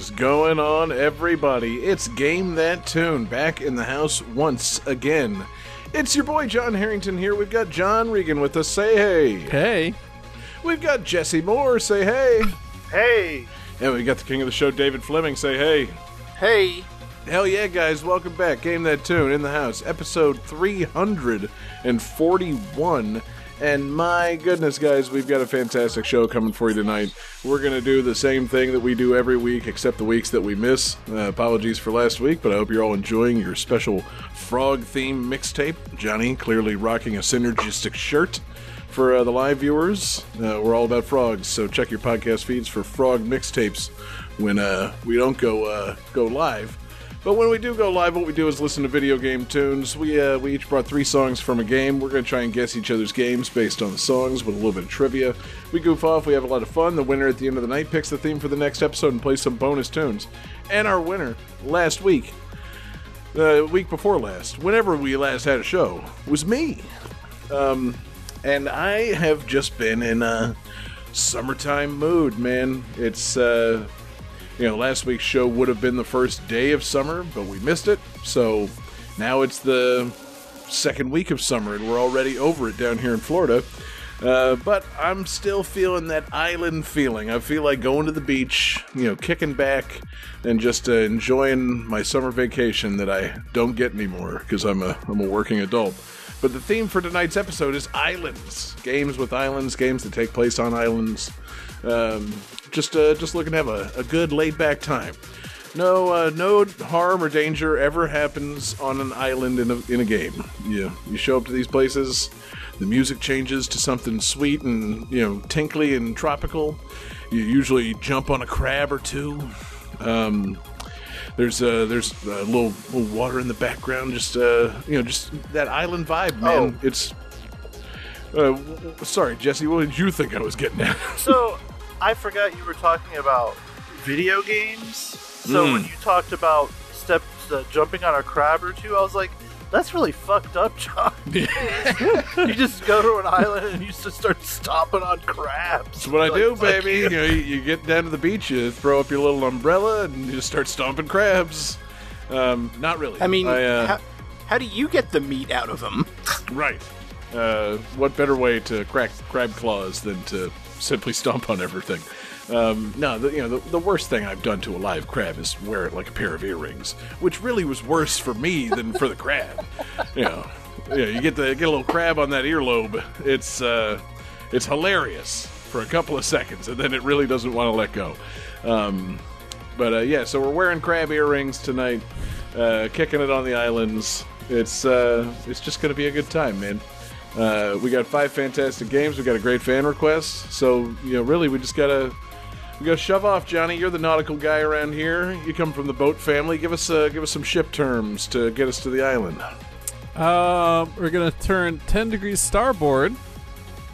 Is going on, everybody? It's Game That Tune back in the house once again. It's your boy John Harrington here. We've got John Regan with us. Say hey. Hey. We've got Jesse Moore. Say hey. Hey, And we've got the king of the show, David Fleming. Say hey. hey, Hell yeah, guys! Welcome back. Game That Tune in the house, episode 341. And my goodness, guys, we've got a fantastic show coming for you tonight. We're going to do the same thing that we do every week, except the weeks that we miss. Uh, apologies for last week, but I hope you're all enjoying your special frog theme mixtape. Johnny clearly rocking a synergistic shirt. For uh, the live viewers, uh, we're all about frogs, so check your podcast feeds for frog mixtapes when uh, we don't go uh, go live. But when we do go live, what we do is listen to video game tunes. We uh, we each brought three songs from a game. We're to try and guess each other's games based on the songs with a little bit of trivia. We goof off. We have a lot of fun. The winner at the end of the night picks the theme for the next episode and plays some bonus tunes. And our winner last week, the week before last, whenever we last had a show, was me. Um, and I have just been in a summertime mood, man. It's uh, you know, last week's show would have been the first day of summer, but we missed it. So now it's the second week of summer, and we're already over it down here in Florida. Uh, but I'm still feeling that island feeling. I feel like going to the beach, you know, kicking back and just uh, enjoying my summer vacation that I don't get anymore because I'm a I'm a working adult. But the theme for tonight's episode is islands, games with islands, games that take place on islands. Um, just uh, just looking to have a, a good laid back time. No uh, no harm or danger ever happens on an island in a, in a game. You you show up to these places, the music changes to something sweet and you know tinkly and tropical. You usually jump on a crab or two. Um, there's uh, there's a little, little water in the background. Just uh, you know, just that island vibe, man. Oh. It's. Uh, sorry, Jesse. What did you think I was getting at? so I forgot you were talking about video games. So Mm. when you talked about steps uh, jumping on a crab or two, I was like, that's really fucked up, John. you just go to an island and you just start stomping on crabs. That's what I Like, do, baby. you. You know, you, you get down to the beach, you throw up your little umbrella, and you just start stomping crabs. Um, not really. I mean, I, uh, how, how do you get the meat out of them? right. Uh, what better way to crack crab claws than to simply stomp on everything? Um, no, the, you know the, the worst thing I've done to a live crab is wear it like a pair of earrings, which really was worse for me than for the crab. You know, yeah, you get the get a little crab on that earlobe. It's uh, it's hilarious for a couple of seconds, and then it really doesn't want to let go. Um, but uh, yeah, so we're wearing crab earrings tonight, uh, kicking it on the islands. It's uh, it's just gonna be a good time, man. Uh, we got five fantastic games. We got a great fan request. So you know, really, we just gotta we gotta shove off, Johnny. You're the nautical guy around here. You come from the boat family. Give us uh, give us some ship terms to get us to the island. Um, we're gonna turn 10 degrees starboard.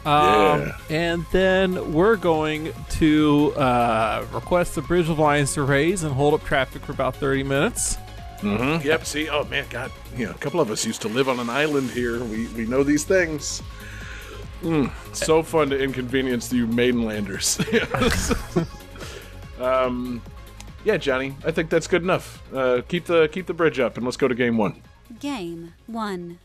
Um, Yeah. And then we're going to uh, request the Bridge of Lions to raise and hold up traffic for about 30 minutes. Mm-hmm. Yep. See, oh man, God, you know, a couple of us used to live on an island here. We we know these things. Mm, so fun to inconvenience you mainlanders. um, yeah, Johnny, I think that's good enough. Uh, keep the keep the bridge up, and let's go to game one. Game 1.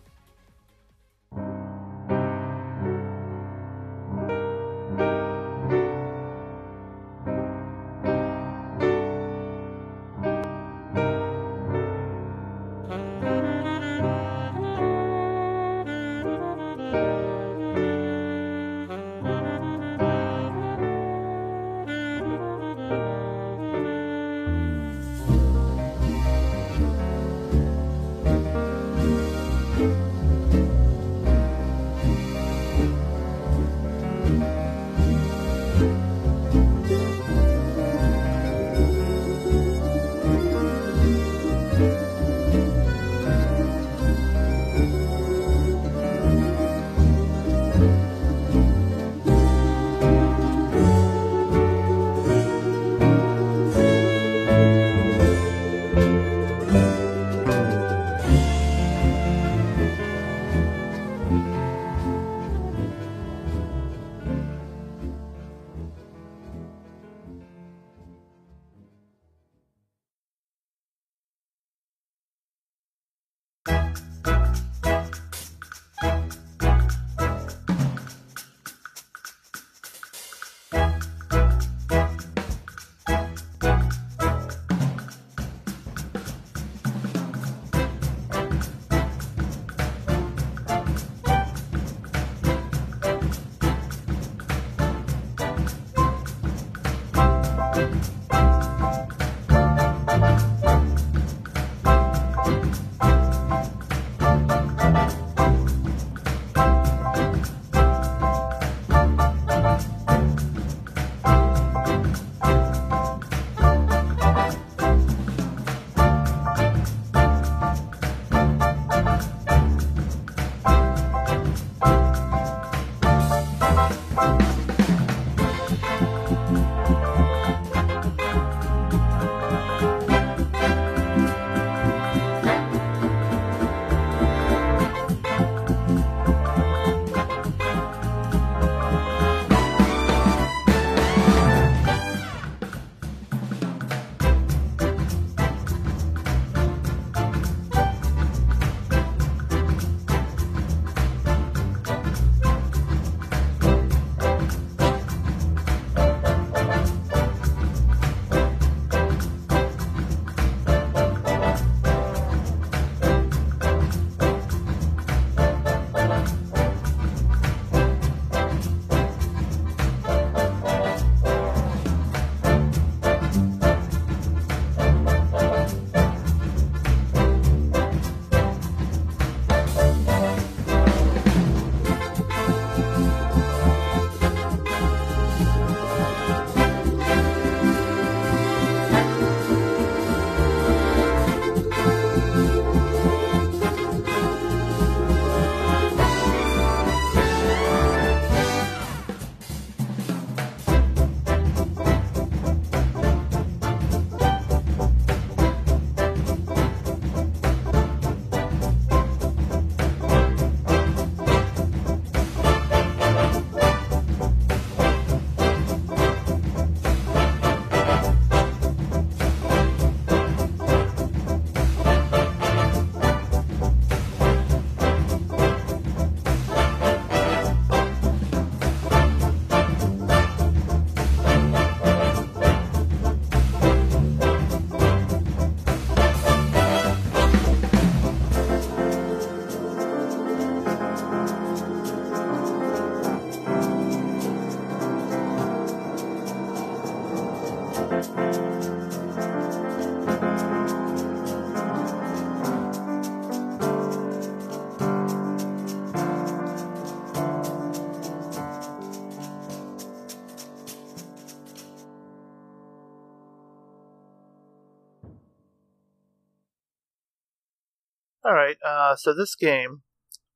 Uh, so this game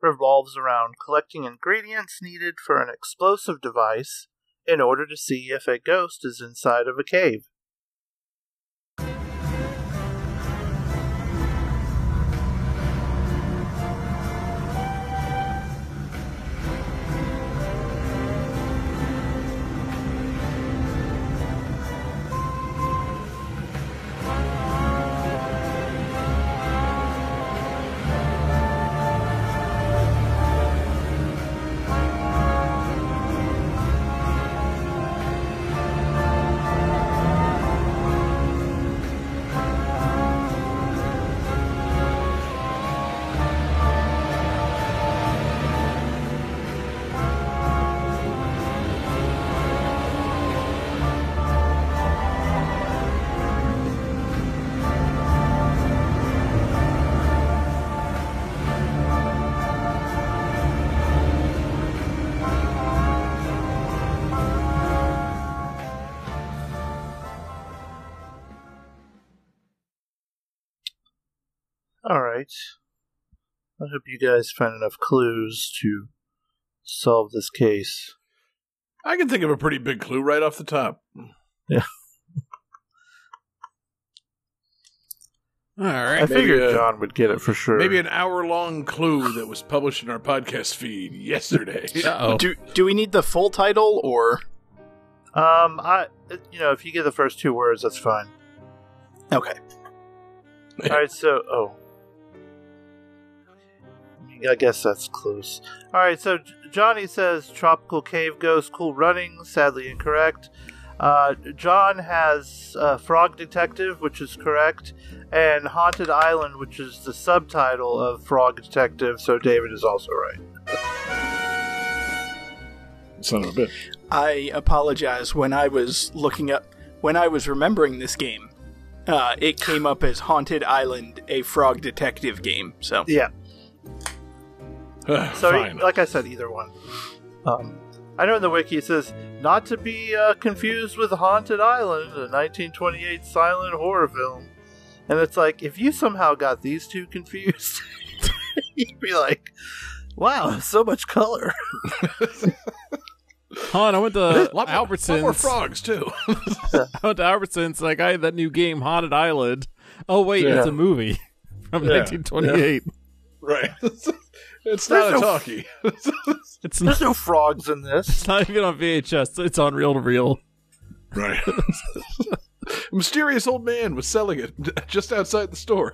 revolves around collecting ingredients needed for an explosive device in order to see if a ghost is inside of a cave. All right. I hope you guys find enough clues to solve this case. I can think of a pretty big clue right off the top. Yeah. All right. I Maybe, figured uh, John would get it for sure. Maybe an hour long clue that was published in our podcast feed yesterday. Uh-oh. Do do we need the full title or Um, I, you know, if you get the first two words, that's fine. okay? All right, so oh, I guess that's close. All right, so Johnny says tropical cave ghost, cool running. Sadly incorrect. Uh, John has uh, Frog Detective, which is correct, and Haunted Island, which is the subtitle of Frog Detective. So David is also right. Son of a bitch. I apologize. When I was looking up when I was remembering this game, uh, it came up as Haunted Island, a frog detective game. So Yeah. So, Fine. like I said, either one. Um, I know in the wiki it says not to be uh, confused with Haunted Island, a 1928 silent horror film. And it's like, if you somehow got these two confused, you'd be like, wow, so much color. Han, I went to lot, more, lot more frogs too. I went to Albertsons. Like I had that new game, Haunted Island. Oh wait, Yeah. it's a movie from Yeah. 1928. right. It's There's not a no- talkie. It's not, There's no frogs in this. it's not even on VHS. It's on reel to reel. right. a mysterious old man was selling it just outside the store.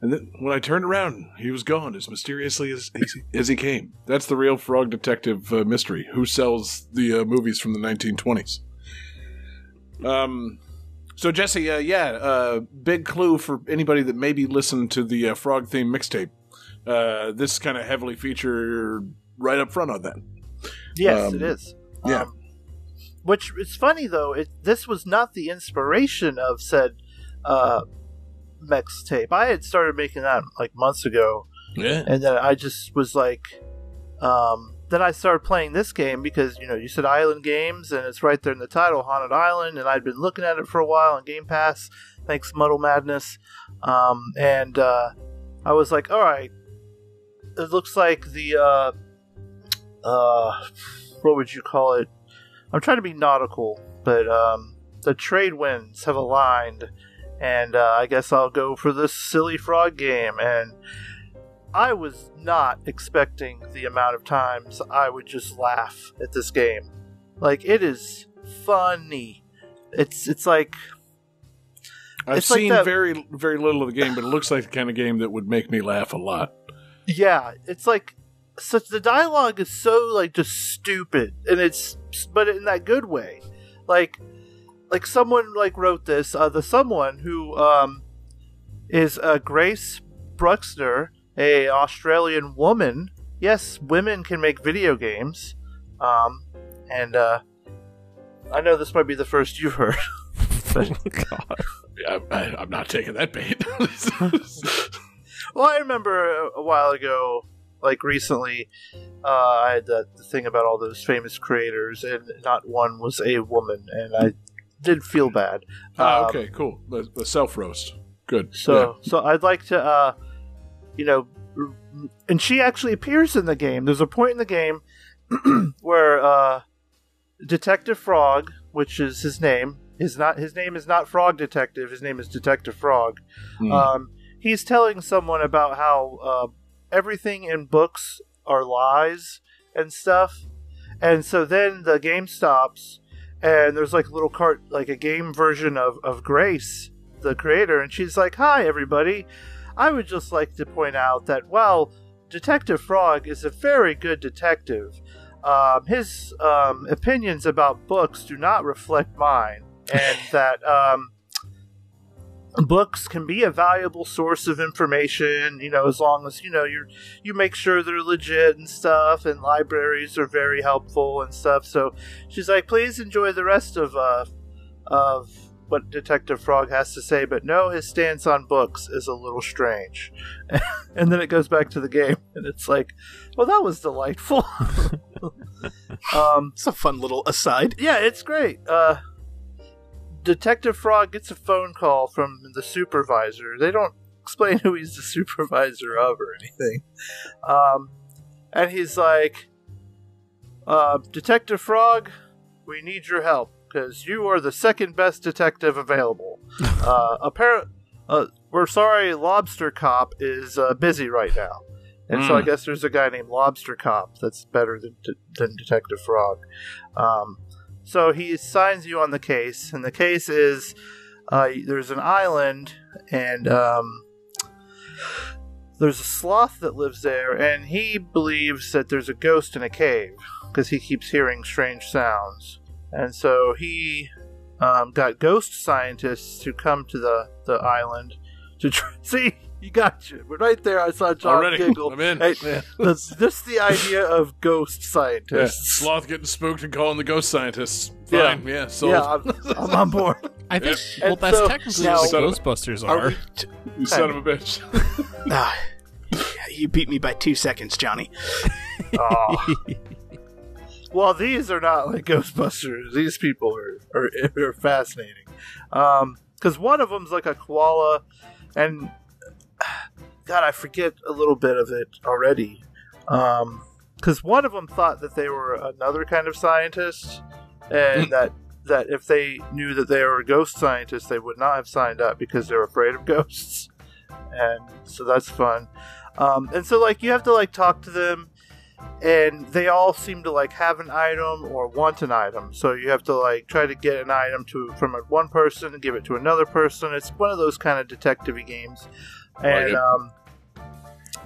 And then when I turned around, he was gone as mysteriously as, as he came. That's the real frog detective uh, mystery. Who sells the uh, movies from the 1920s? Um, so Jesse, uh, yeah, uh, big clue for anybody that maybe listened to the uh, frog theme mixtape. Uh, this kind of heavily featured right up front on that. Yes, Um, it is. yeah. Um, which is funny though. It this was not the inspiration of said uh, Mex tape. I had started making that like months ago, Yeah. and then I just was like, um, then I started playing this game because you know you said Island Games, and it's right there in the title, Haunted Island, and I'd been looking at it for a while on Game Pass, thanks Muddle Madness, um, and uh, I was like, all right, it looks like the uh, uh, what would you call it? I'm trying to be nautical, but um, the trade winds have aligned, and uh, I guess I'll go for this silly frog game. And I was not expecting the amount of times I would just laugh at this game. Like it is funny. It's it's like I've It's like seen that- very very little of the game, but it looks like the kind of game that would make me laugh a lot. Yeah, it's like such the dialogue is so like just stupid and it's but in that good way. Like like someone like wrote this uh the someone who um is uh Grace Bruxner, a Australian woman. Yes, women can make video games. Um and uh I know this might be the first you've heard. but... God. I, I, I'm not taking that bait. Well, I remember a, while ago, like recently, uh, I had that the thing about all those famous creators, and not one was a woman, and I did feel bad. Ah, Um, okay, cool. The, the self roast. Good. So, so I'd like to, uh, you know, and she actually appears in the game. There's a point in the game where uh, Detective Frog, which is his name, is not his name is not Frog Detective. His name is Detective Frog. Hmm. Um, he's telling someone about how uh, everything in books are lies and stuff, and so then the game stops, and there's like a little cart, like a game version of of Grace, the creator, and she's like, "Hi, everybody. I would just like to point out that well, Detective Frog is a very good detective. Um, his um, opinions about books do not reflect mine, and that." Um, books can be a valuable source of information you know as long as you know you you make sure they're legit and stuff and libraries are very helpful and stuff so she's like please enjoy the rest of uh of what detective frog has to say but no his stance on books is a little strange and then it goes back to the game and it's like well that was delightful um it's a fun little aside. yeah, it's great. Uh, Detective Frog gets a phone call from the supervisor. They don't explain who he's the supervisor of or anything. Um, and he's like, uh, Detective Frog, we need your help because you are the second best detective available. uh, appar- uh, we're sorry, Lobster Cop is uh, busy right now. And so I guess there's a guy named Lobster Cop that's better than, than Detective Frog. Um, so he signs you on the case, and the case is uh, there's an island, and um, there's a sloth that lives there, and he believes that there's a ghost in a cave because he keeps hearing strange sounds. And so he um, got ghost scientists to come to the, the island to try. See, you got you. But right there, I saw John Already. giggle. I'm in. Hey, Yeah. that's just the idea of ghost Yeah. scientists. Sloth getting spooked and calling the ghost scientists. Fine. Yeah. sold. Yeah, I'm, I'm on board. I think. Yeah. Well, that's so- technically now- what the Son of a- Ghostbusters Are are. we t- You son of a bitch. ah, you beat me by two seconds, Johnny. Aw. well, these are not like Ghostbusters. These people are are, are fascinating. Because one of them's like a koala, and God, I forget a little bit of it already. Because one of them thought that they were another kind of scientist, and that that if they knew that they were a ghost scientist, they would not have signed up because they're afraid of ghosts. And so that's fun. Um, and so like you have to like talk to them and they all seem to like have an item or want an item so you have to like try to get an item to from one person and give it to another person it's one of those kind of detective games and it. um,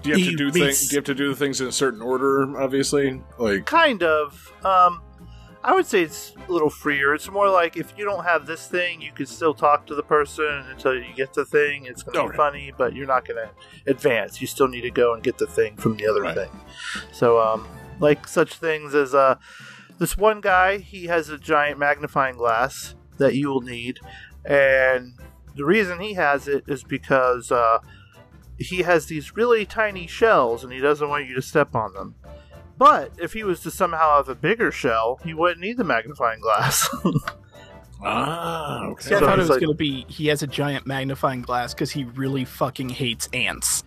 Do you have to do things? Do you have to do the things in a certain order? Obviously, like kind of um, i would say it's a little freer it's more like if you don't have this thing you can still talk to the person until you get the thing it's going to be funny but you're not going to advance you still need to go and get the thing from the other Right. thing so um, like such things as uh, this one guy he has a giant magnifying glass that you will need and the reason he has it is because uh, he has these really tiny shells and he doesn't want you to step on them but if he was to somehow have a bigger shell he wouldn't need the magnifying glass ah, okay. See, I So thought it was like- going to be he has a giant magnifying glass because he really fucking hates ants.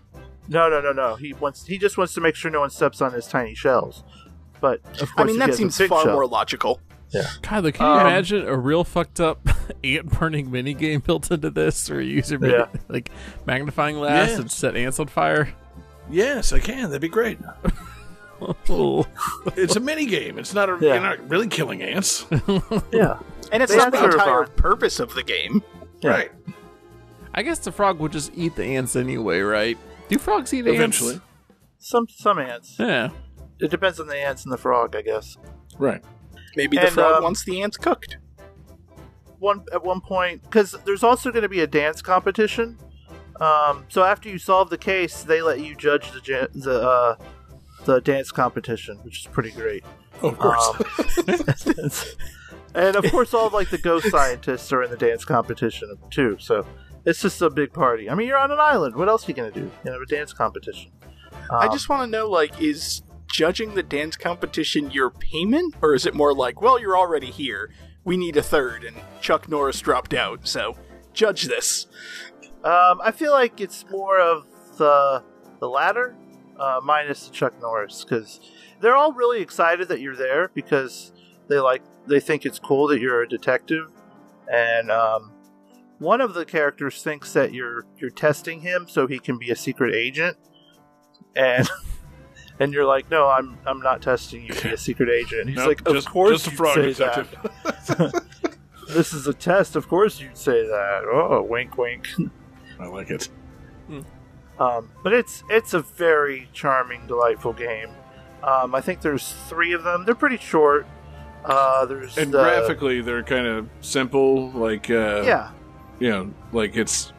no no no no he wants he just wants to make sure no one steps on his tiny shells but of course I mean, if that has seems far shell- more logical. Kyler, can you Um, imagine a real fucked up ant burning mini game built into this, where you use your Yeah. like magnifying glass Yeah. and set ants on fire? Yes, I can. That'd be great. It's a mini game. It's not a. Yeah. You're not really killing ants, yeah And it's They not the entire fine. purpose of the game. Yeah. right? I guess the frog would just eat the ants anyway, right? Do frogs eat ants? Eventually, some some ants Yeah. it depends on the ants and the frog i guess right? Maybe the And, frog um, wants the ants cooked. one at one point because there's also going to be a dance competition. Um, so after you solve the case, they let you judge the the uh, the dance competition, which is pretty great. of course. Um, and of course, all of, like the ghost scientists are in the dance competition too. So it's just a big party. I mean, you're on an island. What else are you going to do? You know, a dance competition. I Um, just want to know, like, is judging the dance competition your payment, or is it more like, well, you're already here, we need a third, and Chuck Norris dropped out, so judge this. Um, I feel like it's more of the the latter, uh, minus the Chuck Norris, because they're all really excited that you're there because they like they think it's cool that you're a detective, and um, one of the characters thinks that you're you're testing him so he can be a secret agent, and and you're like, no, I'm I'm not testing you to be a secret agent. And he's Nope, like, of just, course just a you'd say that. this is a test. Of course you'd say that. Oh, wink, wink. I like it. Um, but it's it's a very charming, delightful game. Um, I think there's three of them. They're pretty short. Uh, there's And the- graphically, they're kind of simple. Like, uh, yeah, you know, like it's.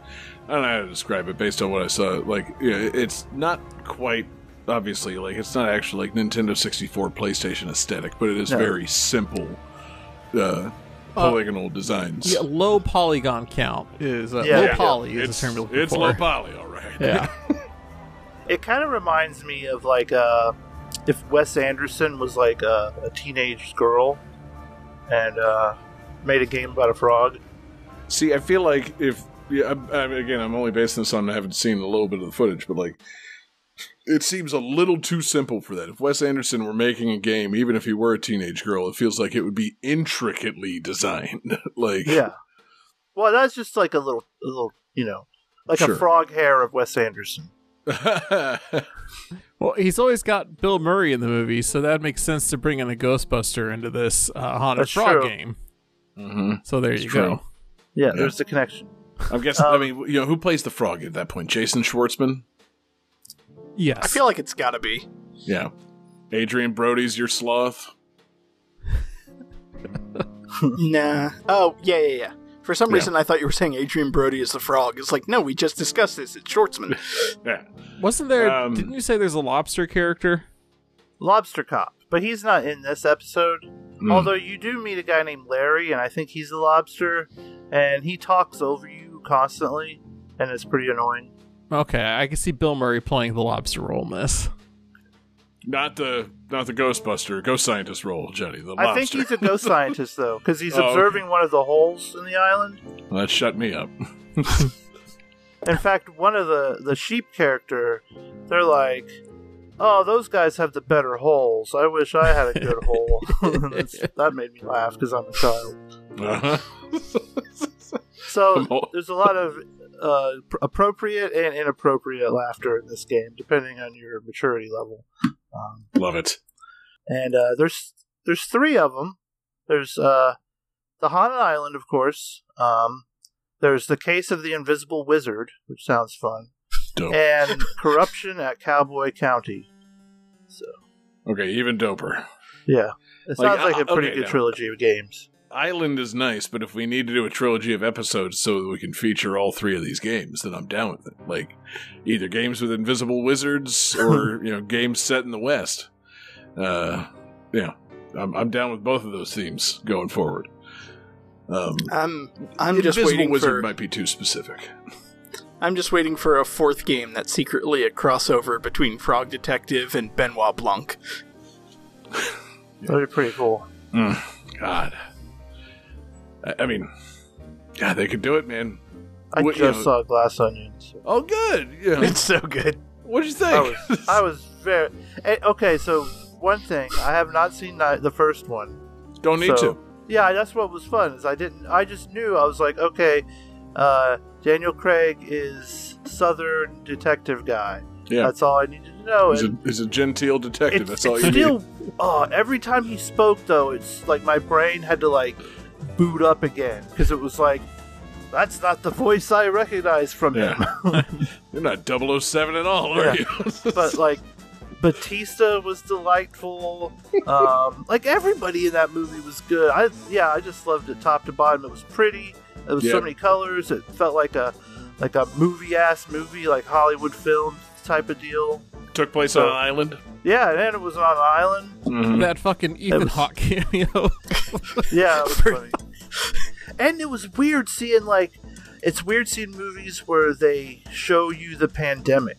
I don't know how to describe it based on what I saw. Like, yeah, it's not quite obviously like it's not actually like Nintendo 64, PlayStation aesthetic, but it is No. very simple, uh, polygonal designs. Yeah, low polygon count is uh, Yeah, low yeah. poly is it's the term you're looking it's for. low poly, all right. Yeah. it kind of reminds me of like uh, if Wes Anderson was like a, a teenage girl and uh, made a game about a frog. See, I feel like if yeah, I, I again, I'm only basing this on having seen a little bit of the footage, but like, it seems a little too simple for that. If Wes Anderson were making a game, even if he were a teenage girl, it feels like it would be intricately designed. like, Yeah. Well, that's just like a little, a little, you know, like Sure. a frog hair of Wes Anderson. Well, he's always got Bill Murray in the movie, so that makes sense to bring in a Ghostbuster into this uh, haunted That's frog true. game. hmm So there It's you true. go. Yeah, there's the connection. I'm guessing. I Um, mean, you know, who plays the frog at that point? Jason Schwartzman. Yes. I feel like it's gotta be. Yeah. Adrien Brody's your sloth. nah. Oh, yeah, yeah, yeah. For some Yeah. reason, I thought you were saying Adrien Brody is the frog. It's like, no, we just discussed this. It's Schwartzman. Yeah. Wasn't there? Um, didn't you say there's a lobster character? Lobster Cop, but he's not in this episode. Mm. Although you do meet a guy named Larry, and I think he's the lobster, and he talks over you constantly, and it's pretty annoying. Okay, I can see Bill Murray playing the lobster role in this. Not the not the Ghostbuster, ghost scientist role, Jenny. The I think he's a ghost scientist though, because he's Oh, okay. observing one of the holes in the island. Well, that shut me up. In fact, one of the the sheep character, they're like, "Oh, those guys have the better holes. I wish I had a good hole." That made me laugh because I'm a child. Uh-huh. So there's a lot of uh, appropriate and inappropriate laughter in this game, depending on your maturity level. Um, Love it. and uh, there's there's three of them. There's uh, the haunted island, of course. Um, there's the case of the invisible wizard, which sounds fun, Dope. and corruption at Cowboy County. So Okay, even doper. yeah, it sounds like a pretty okay, good trilogy of games. Island is nice, but if we need to do a trilogy of episodes so that we can feature all three of these games, then I'm down with it. Like either games with invisible wizards or you know games set in the West. Uh, yeah, I'm I'm down with both of those themes going forward. Um, I'm I'm just invisible waiting wizard for might be too specific. I'm just waiting for a fourth game that's secretly a crossover between Frog Detective and Benoit Blanc. That'd be pretty cool. God, I, I mean, yeah, they could do it, man. I What- just you know- saw Glass Onions. Oh, good. Yeah. It's so good. What'd you think? I was, I was very eh, okay. So one thing, I have not seen that, the first one. Don't need so, to. Yeah, that's what was fun. Is I didn't. I just knew. I was like, okay, uh, Daniel Craig is Southern detective guy. Yeah. That's all I needed to know. He's a, And he's a genteel detective. it's, That's all it's you still. need. Oh, every time he spoke, though, it's like my brain had to like boot up again because it was like. That's not the voice I recognize from him. You're not 007 at all, are Yeah. you? but like Bautista was delightful. Um, like everybody in that movie was good. I yeah, I just loved it top to bottom. It was pretty. There was Yeah. so many colors. It felt like a like a movie ass movie, like Hollywood film type of deal. Took place So- on an island. Yeah, and it was on an island. Mm-hmm. That fucking Ethan was- Hawke cameo. Yeah, it was funny. And it was weird seeing like it's weird seeing movies where they show you the pandemic.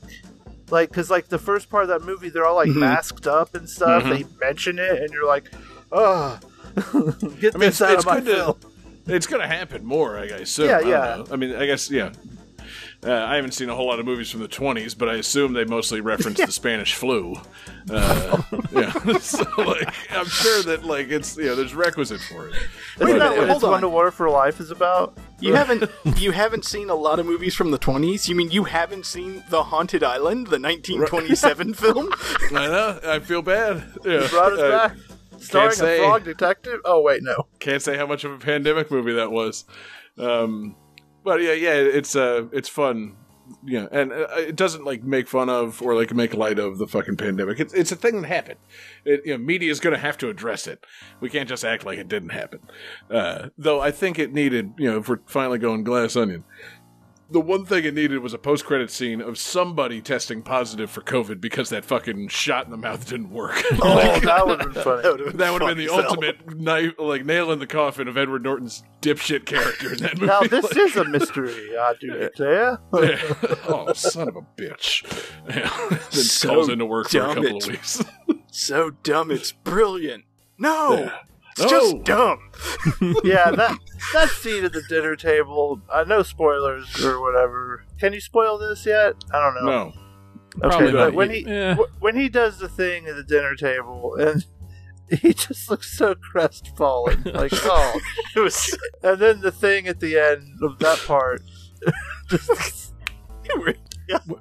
Like, cause like the first part of that movie, they're all like Mm-hmm. masked up and stuff. They mention it, and you're like, "Oh, get I mean, this it's, out it's of my good to. It's going to happen more, I assume. Yeah, I yeah. know. I mean, I guess, yeah. Uh, I haven't seen a whole lot of movies from the 20s, but I assume they mostly reference the Spanish flu. Uh, yeah, so like, I'm sure that like it's you know there's requisite for it. Isn't a that what hold It's One on. to for Life is about? You haven't you haven't seen a lot of movies from the 20s? You mean you haven't seen The Haunted Island, the 1927 film? I know. I feel bad. Yeah. Brought us Uh, back, starring say. a frog detective. Oh wait, no. can't say how much of a pandemic movie that was. Um, but yeah, yeah, it's uh, it's fun. Yeah, and uh, it doesn't like make fun of or like make light of the fucking pandemic. It's it's a thing that happened. It, you know, media is going to have to address it. We can't just act like it didn't happen. Uh, though I think it needed, you know, if we're finally going glass onion, the one thing it needed was a post credit scene of somebody testing positive for COVID because that fucking shot in the mouth didn't work. Oh, that would have been funny. That would have been the Fuck yourself. ultimate knife, like nail in the coffin of Edward Norton's dipshit character in that movie. Now this Like, is a mystery, I do declare. oh, son of a bitch! Yeah. then So calls into work for a couple of weeks. So dumb, it's brilliant. No, Yeah. It's just oh. dumb. yeah, that that scene at the dinner table. Uh, I know spoilers or whatever. Can you spoil this yet? I don't know. no, Okay, Probably but when he Yeah. wh- when he does the thing at the dinner table and he just looks so crestfallen, like oh, It was and then the thing at the end of that part. just,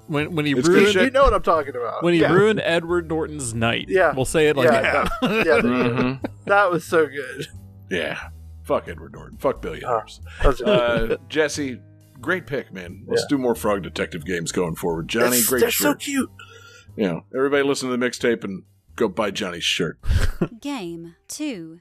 when when he It's ruined shit. you know what I'm talking about? when he Yeah. ruined Edward Norton's night. Yeah. we'll say it like yeah, that. that, yeah, that- Mhm. that was so good. yeah, fuck Edward Norton, fuck billionaires. That was Uh, Jesse, great pick, man. Let's do more Frog Detective games going forward. Johnny, It's- great they're so cute. you know, everybody listen to the mixtape and go buy Johnny's shirt. Game 2.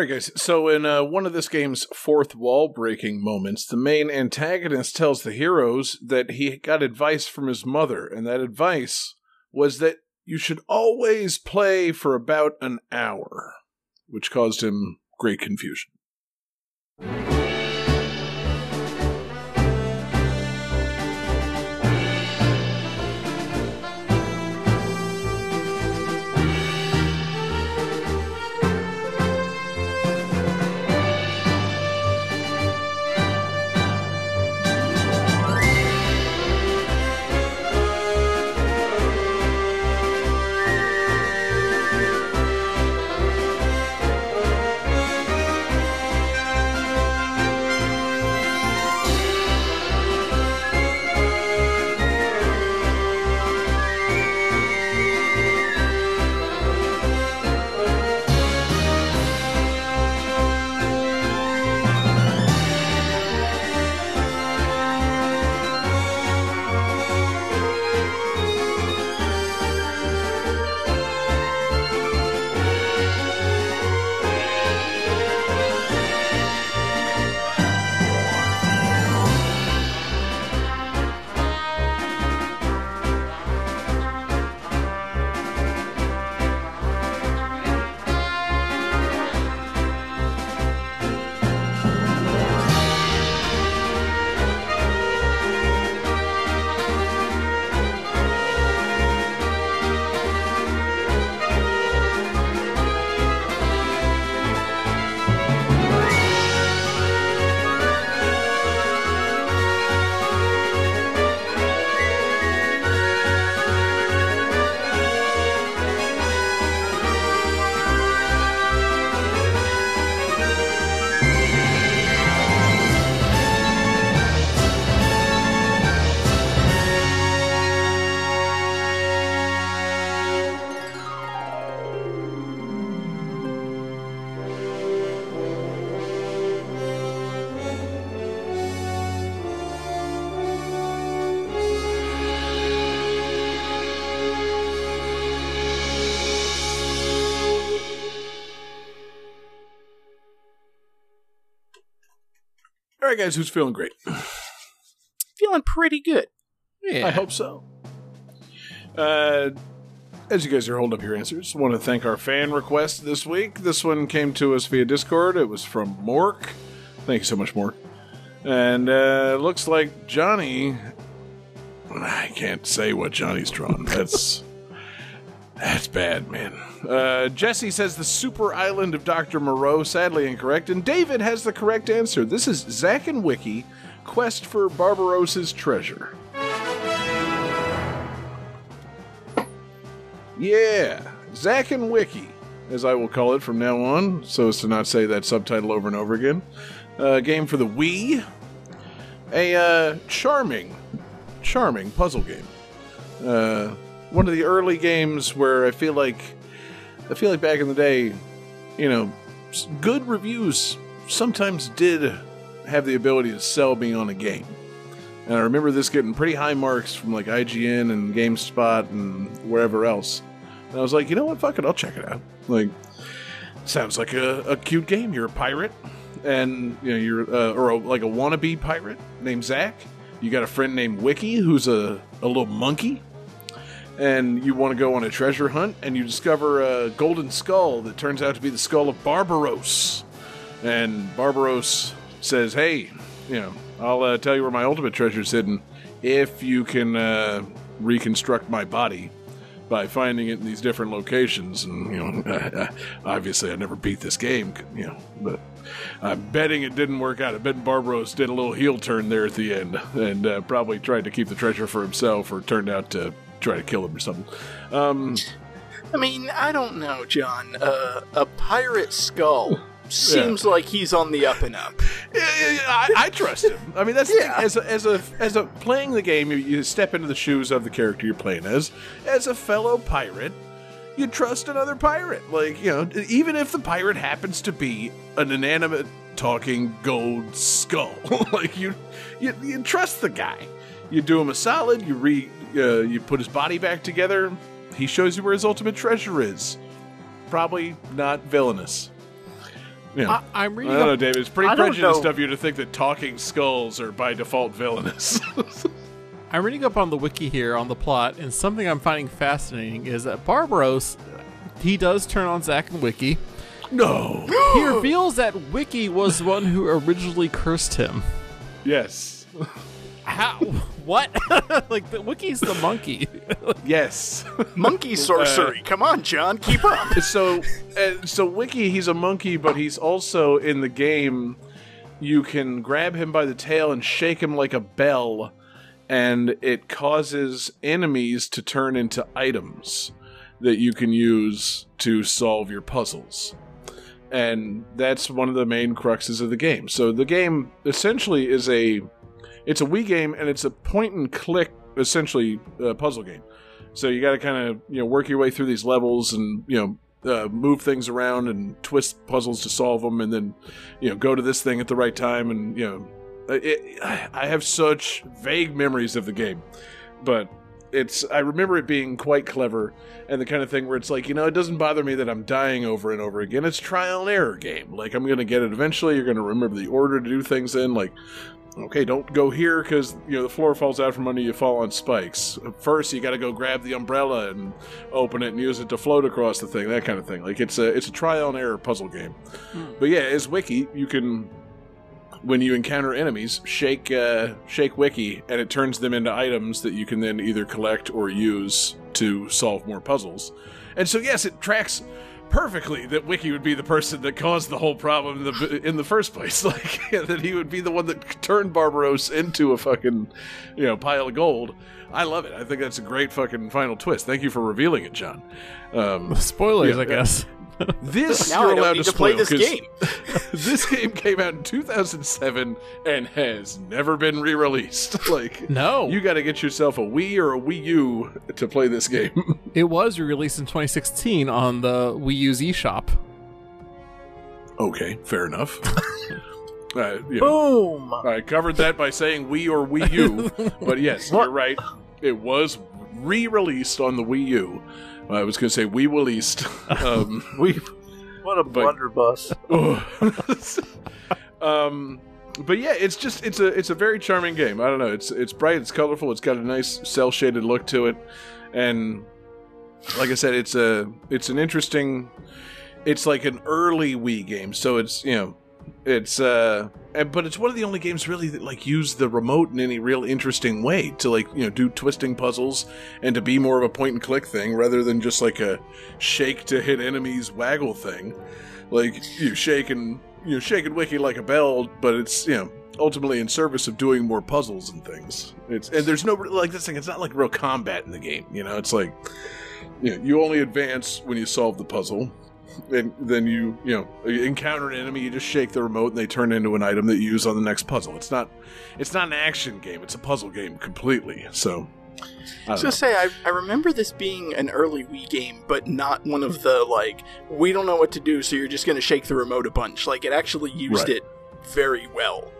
All right, guys. So, in uh, one of this game's fourth wall breaking moments, the main antagonist tells the heroes that he got advice from his mother, and that advice was that you should always play for about an hour, which caused him great confusion. Right, guys, who's feeling great? Feeling pretty good. Yeah. I hope so. Uh, as you guys are holding up your answers, want to thank our fan request this week. This one came to us via Discord. It was from Mork. Thank you so much, Mork. And uh, looks like Johnny. I can't say what Johnny's drawn. That's that's bad, man. Uh, Jesse says the super island of Dr. Moreau, sadly incorrect, and David has the correct answer. This is Zack and Wiki, Quest for Barbarossa's Treasure. Yeah, Zack and Wiki, as I will call it from now on, so as to not say that subtitle over and over again. Uh, game for the Wii. A uh, charming, charming puzzle game. Uh, one of the early games where I feel like, I feel like back in the day, you know, good reviews sometimes did have the ability to sell me on a game. And I remember this getting pretty high marks from like IGN and GameSpot and wherever else. And I was like, you know what? Fuck it, I'll check it out. Like, sounds like a, a cute game. You're a pirate, and you know you're uh, or a, like a wannabe pirate named Zack. You got a friend named Wiki who's a, a little monkey, and you want to go on a treasure hunt, and you discover a golden skull that turns out to be the skull of Barbaros. And Barbaros says, "Hey, you know, I'll uh, tell you where my ultimate treasure's hidden if you can uh, reconstruct my body." by finding it in these different locations. And, you know, obviously I never beat this game, you know, but I'm betting it didn't work out. I bet Barbaros did a little heel turn there at the end and uh, probably tried to keep the treasure for himself or turned out to try to kill him or something. Um, I mean, I don't know, John. Uh, a pirate skull seems like he's on the up and up. Yeah, yeah, yeah, I, I trust him. I mean, that's the as a, as a as a playing the game, you, you step into the shoes of the character you're playing as. As a fellow pirate, you trust another pirate. Like you know, even if the pirate happens to be an inanimate talking gold skull, like you, you you trust the guy. You do him a solid. You re uh, you put his body back together. He shows you where his ultimate treasure is. Probably not villainous. you know, I, I'm I reading don't know, up, David. It's pretty I prejudiced of you to think that talking skulls are by default villainous. I'm reading up on the wiki here on the plot, and something I'm finding fascinating is that Barbaros, he does turn on Zack and Wiki. no. He reveals that Wiki was the one who originally cursed him. yes. How? What? like the Wiki's the monkey. Yes. Monkey sorcery. Come on, John, keep up. so, uh, so Wiki, he's a monkey, but he's also in the game. You can grab him by the tail and shake him like a bell, and it causes enemies to turn into items that you can use to solve your puzzles. And that's one of the main cruxes of the game. So the game essentially is a it's a Wii game and it's a point and click essentially uh, puzzle game. So you got to kind of you know work your way through these levels and you know uh, move things around and twist puzzles to solve them, and then you know go to this thing at the right time, and you know it, I have such vague memories of the game, but it's I remember it being quite clever and the kind of thing where it's like you know it doesn't bother me that I'm dying over and over again. It's trial and error game. Like I'm gonna get it eventually. You're gonna remember the order to do things in. Like okay, don't go here because you know the floor falls out from under you, you fall on spikes. First, you got to go grab the umbrella and open it and use it to float across the thing, that kind of thing. Like it's a it's a trial and error puzzle game. But yeah, as Wiki, you can when you encounter enemies, shake uh, shake Wiki, and it turns them into items that you can then either collect or use to solve more puzzles. And so, yes, it tracks perfectly that Wiki would be the person that caused the whole problem in the in the first place. Like that he would be the one that turned Barbaros into a fucking you know pile of gold. I love it. I think that's a great fucking final twist. Thank you for revealing it, John. Um, Spoilers, Yeah, I guess. this Now you're I don't allowed need to to play spoil, this 'cause game. this game came out in 2007 and has never been re-released. Like, No. you got to get yourself a Wii or a Wii U to play this game. It was released in 2016 on the Wii U's eShop. okay, fair enough. uh, you know, Boom. I covered that by saying Wii or Wii U, but yes, you're right. It was re-released on the Wii U. I was going to say we released. Um, We. What a But- blunderbuss. um, but yeah, it's just it's a it's a very charming game. I don't know. It's it's bright, it's colorful, it's got a nice cel shaded look to it, and like I said, it's a it's an interesting. It's like an early Wii game, so it's you know, it's uh, but it's one of the only games really that like use the remote in any real interesting way to like you know do twisting puzzles and to be more of a point and click thing rather than just like a shake to hit enemies waggle thing. Like you shake and you know shake and wiki like a bell, but it's you know ultimately in service of doing more puzzles and things. It's and there's no like this thing. It's not like real combat in the game. You know, it's like you know, you only advance when you solve the puzzle. And then you, you know, you encounter an enemy. You just shake the remote, and they turn into an item that you use on the next puzzle. It's not, it's not an action game. It's a puzzle game completely. So, I I was gonna know. say, I, I remember this being an early Wii game, but not one of the like we don't know what to do, so you're just gonna shake the remote a bunch. Like it actually used Right. it very well.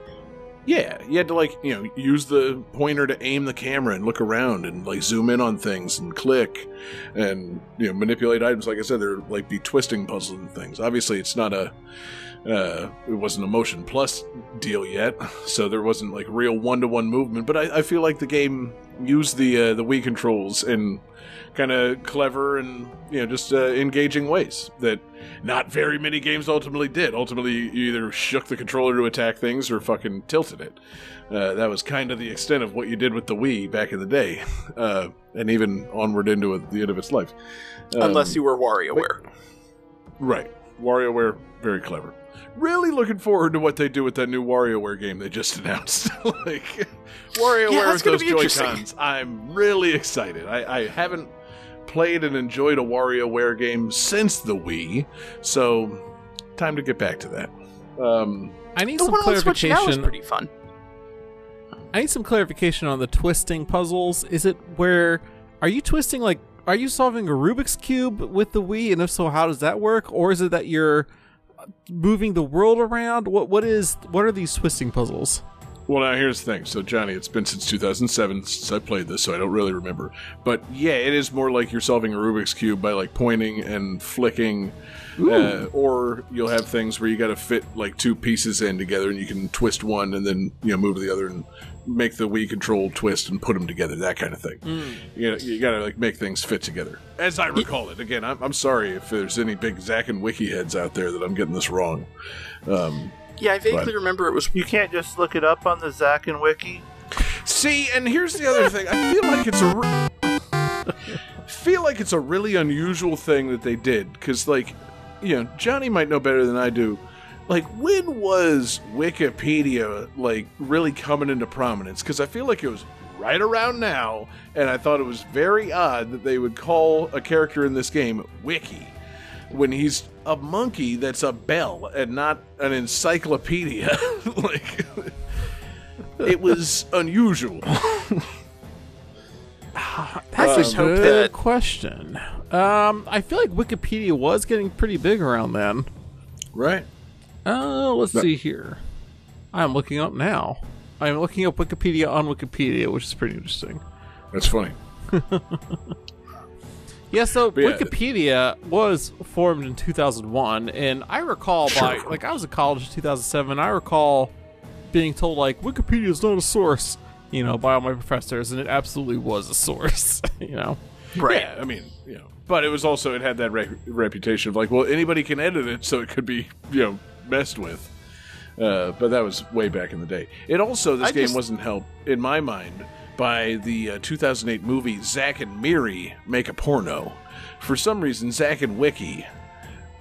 Yeah, you had to like you know use the pointer to aim the camera and look around and like zoom in on things and click and you know manipulate items. Like I said, they're like be twisting puzzles and things. Obviously, it's not a uh, it wasn't a motion plus deal yet, so there wasn't like real one to one movement. But I, I feel like the game used the uh, the Wii controls in kind of clever and you know just uh, engaging ways that not very many games ultimately did. Ultimately, you either shook the controller to attack things or fucking tilted it. Uh, that was kind of the extent of what you did with the Wii back in the day, uh, and even onward into it, the end of its life. Um, Unless you were WarioWare. right, WarioWare, very clever. Really looking forward to what they do with that new WarioWare game they just announced. like WarioWare Yeah, with those. Joy Cons, I'm really excited. I, I haven't played and enjoyed a WarioWare game since the Wii, so time to get back to that. Um, I need The some one on Switch now is clarification. pretty fun. I need some clarification on the twisting puzzles. Is it where are you twisting like are you solving a Rubik's cube with the Wii and if so how does that work or is it that you're moving the world around? What what is what are these twisting puzzles? Well, now here's the thing. So, Johnny, it's been since 2007 since I played this, so I don't really remember. But yeah, it is more like you're solving a Rubik's cube by like pointing and flicking, uh, or you'll have things where you got to fit like two pieces in together, and you can twist one and then you know move to the other and make the Wii control twist and put them together. That kind of thing. You know, you got to like make things fit together, as I recall it. Again, I'm, I'm sorry if there's any big Zack and Wiki heads out there that I'm getting this wrong. Um, Yeah, I vaguely But- remember it was You can't just look it up on the Zack and Wiki. See, and here's the other thing. I feel like it's a re- feel like it's a really unusual thing that they did because, like, you know, Johnny might know better than I do. Like, when was Wikipedia like really coming into prominence? Because I feel like it was right around now, and I thought it was very odd that they would call a character in this game Wiki when he's a monkey that's a bell and not an encyclopedia. like it was unusual. That's just a good that- question. Um, I feel like Wikipedia was getting pretty big around then. Right. Uh, let's see here. I'm looking up now. I'm looking up Wikipedia on Wikipedia, which is pretty interesting. That's funny. Yeah, so. Wikipedia was formed in 2001, and I recall by like I was in college in 2007. I recall being told like Wikipedia is not a source, you know, by all my professors, and it absolutely was a source, you know. right. Yeah, I mean, you know, but it was also it had that re- reputation of like, well, anybody can edit it, so it could be you know messed with. Uh, but that was way back in the day. It also this I game just- wasn't helped in my mind by the uh, 2008 movie Zack and Miri Make a Porno. For some reason, Zack and Wiki,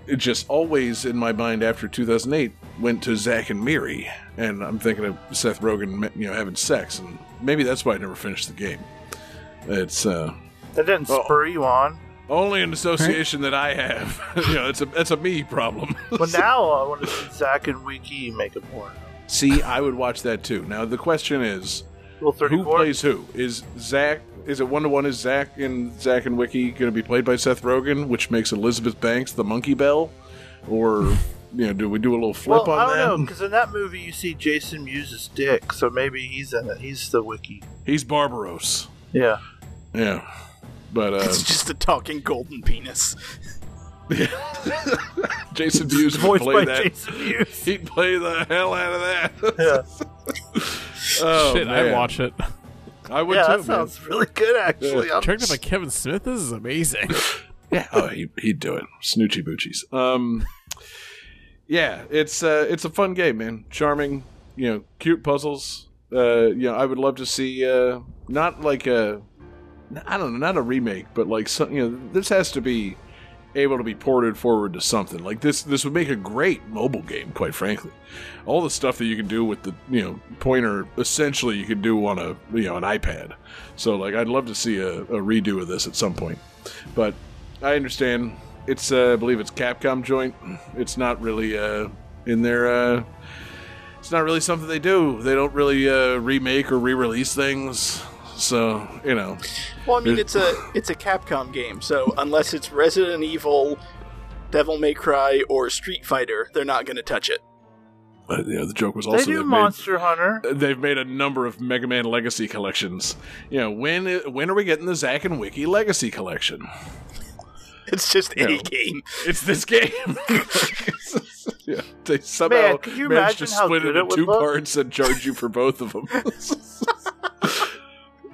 it just always in my mind after 2008 went to Zack and Miri, and I'm thinking of Seth Rogen, you know, having sex, and maybe that's why I never finished the game. It's uh, That didn't Oh. spur you on. only an association that I have. you know, it's a that's a me problem. Well, now I want to see Zack and Wiki make a porno. See, I would watch that too. Now the question is, Rule who plays who? Is Zach? Is it one to one? Is Zach and Zach and Wiki going to be played by Seth Rogen, which makes Elizabeth Banks the Monkey Bell, or you know, do we do a little flip Well, on I that? don't know, because in that movie you see Jason Mewes' dick, so maybe he's in it. He's the Wiki. He's Barbaros. Yeah. Yeah, but uh, It's just a talking golden penis. Yeah. Jason Mewes would Voiced play by that. Jason Mewes. He'd play the hell out of that. yeah, oh, Shit, man. I'd watch it. I would yeah too. that man. sounds really good, actually. I'm- Directed by Kevin Smith. This is amazing. Yeah, oh, he, he'd do it. Snoochie boochies. Um, yeah, it's uh, it's a fun game, man. Charming, you know, cute puzzles. Uh, you know, I would love to see uh, not like a, I don't know, not a remake, but like some, you know, this has to be able to be ported forward to something like this. This would make a great mobile game, quite frankly. All the stuff that you can do with the you know pointer, essentially, you could do on a you know an iPad. So like, I'd love to see a, a redo of this at some point, but I understand. It's uh, I believe it's Capcom joint. It's not really uh, in their. Uh, it's not really something they do. They don't really uh, remake or re-release things. So you know, Well, I mean, it's a it's a Capcom game, so unless it's Resident Evil, Devil May Cry, or Street Fighter, they're not going to touch it. but, you know the joke was also they've Monster Hunter. Uh, they've made a number of Mega Man Legacy collections. You know when uh, when are we getting the Zack and Wiki Legacy collection? It's just any No. game. It's this game. yeah, they somehow Man, could you managed to split it it into two look? parts and charge you for both of them.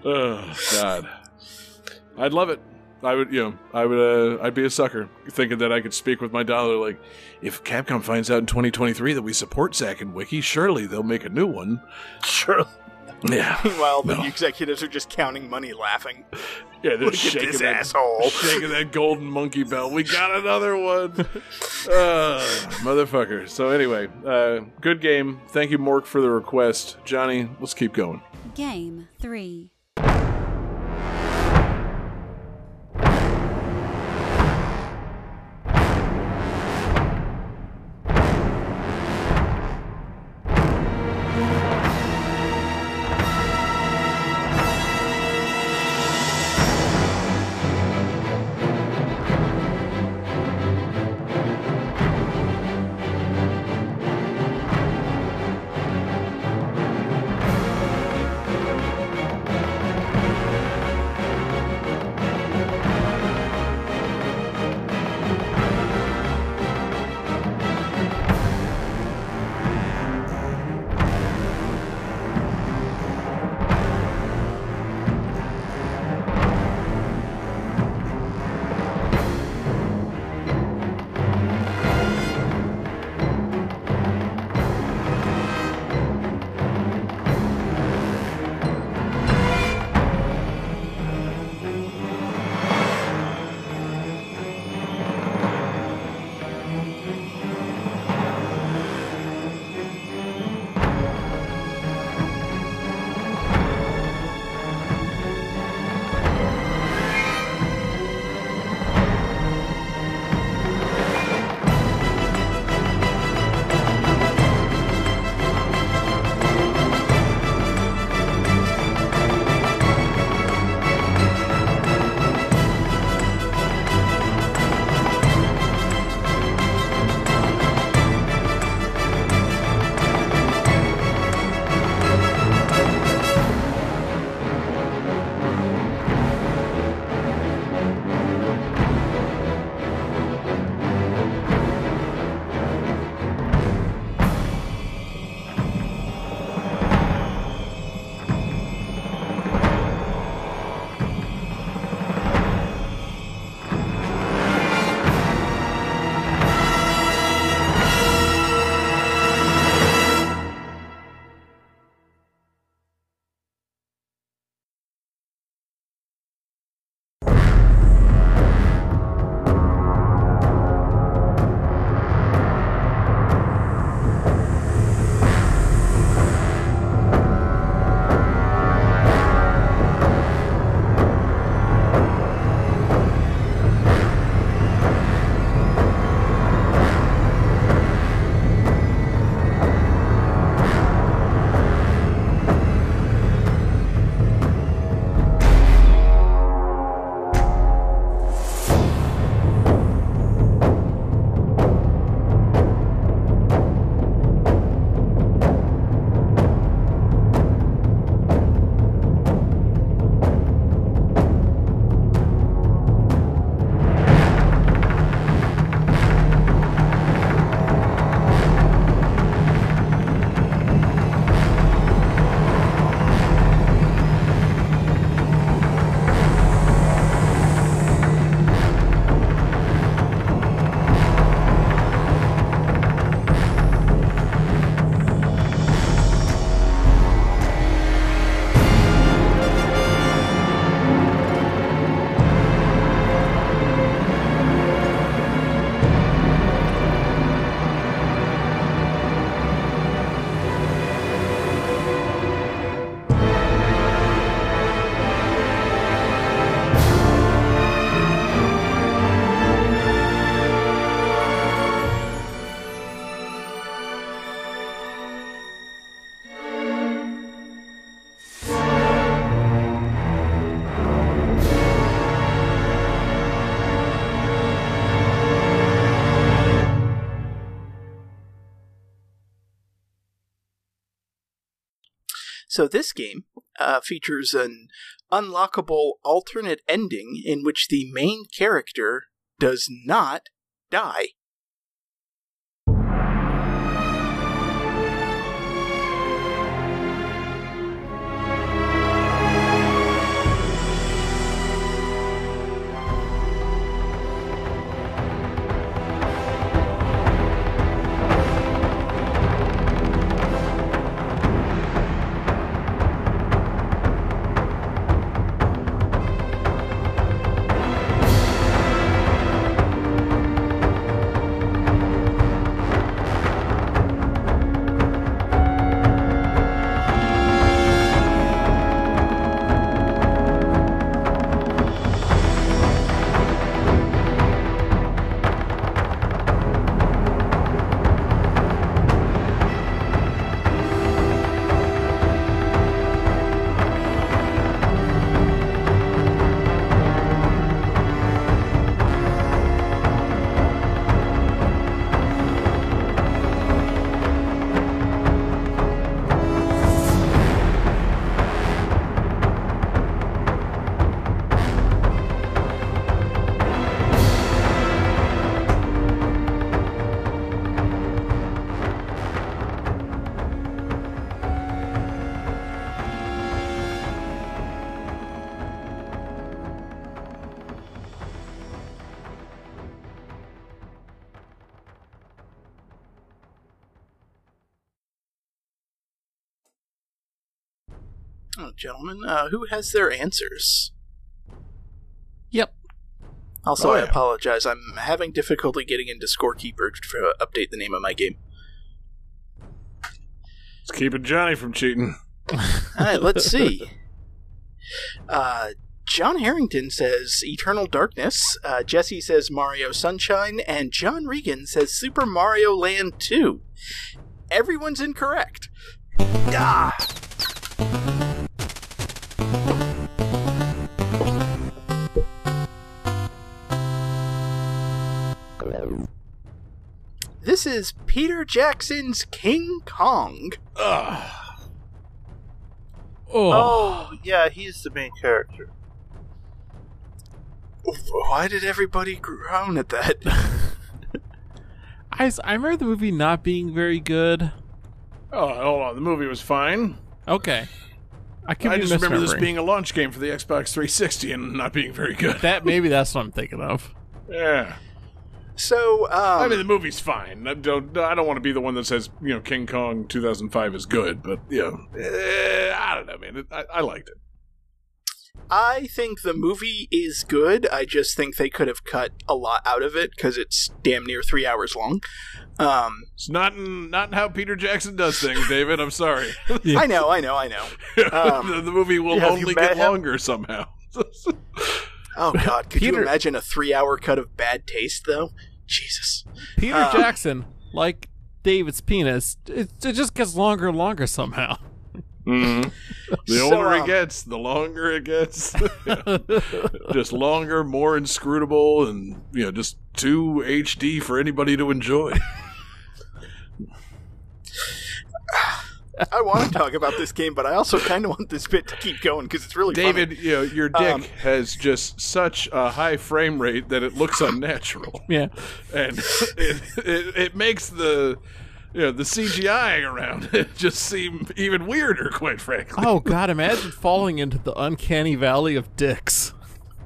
oh God, I'd love it. I would, you know, I would, uh, I'd be a sucker thinking that I could speak with my dollar. Like, if Capcom finds out in 2023 that we support Zack and Wiki, surely they'll make a new one. Sure. Yeah, Meanwhile, the No. executives are just counting money, laughing. yeah, they're Look at shaking this that asshole. shaking that golden monkey bell. We got another one. uh, motherfucker. So anyway, uh, good game. Thank you, Mork, for the request. Johnny, let's keep going. Game 3. So this game uh, features an unlockable alternate ending in which the main character does not die. Gentlemen, uh, who has their answers? Yep. Also, Oh, I apologize. I'm having difficulty getting into Scorekeeper to update the name of my game. It's keeping Johnny from cheating. All right, let's see. Uh, John Harrington says Eternal Darkness. Uh, Jesse says Mario Sunshine, and John Regan says Super Mario Land 2. Everyone's incorrect. Ah! This is Peter Jackson's King Kong. Ugh. Oh. Oh, yeah, he's the main character. Why did everybody groan at that? I remember the movie not being very good. Oh, hold on. The movie was fine. Okay. I could I just remember this being a launch game for the Xbox 360 and not being very good. that maybe that's what I'm thinking of. yeah. So, um, I mean, the movie's fine. I don't. I don't want to be the one that says you know King Kong 2005 is good, but you know, eh, I don't know, man. It, I, I liked it. I think the movie is good. I just think they could have cut a lot out of it because it's damn near three hours long. Um, It's not in, not in how Peter Jackson does things, David. I'm sorry. I know, I know, I know. Um, the, the movie will have only met get him? longer somehow. Oh God, could you imagine a three-hour cut of bad taste though? Jesus. Peter Um, Jackson, like David's penis, it, it just gets longer and longer somehow. Mhm. The So, older um, it gets, the longer it gets. Yeah. just longer, more inscrutable, and you know, just too HD for anybody to enjoy. I want to talk about this game, but I also kind of want this bit to keep going because it's really David, funny. you know, your dick Um, has just such a high frame rate that it looks unnatural, Yeah. and it, it it makes the you know the CGI around it just seem even weirder, quite frankly. Oh God! Imagine falling into the uncanny valley of dicks.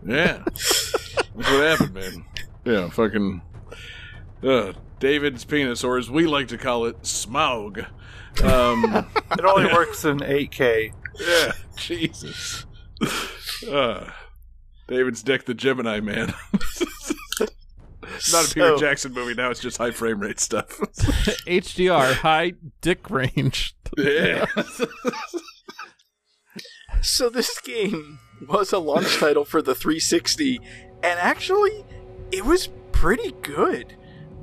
Yeah, that's what happened, man. Yeah, fucking uh, David's penis, or as we like to call it, Smaug. Um, It only works in 8K. yeah, Jesus. Uh, David's dick, the Gemini man. It's not a Peter So- Jackson movie now; it's just high frame rate stuff. HDR, high dick range. yeah, So this game was a launch title for the 360, and actually, it was pretty good.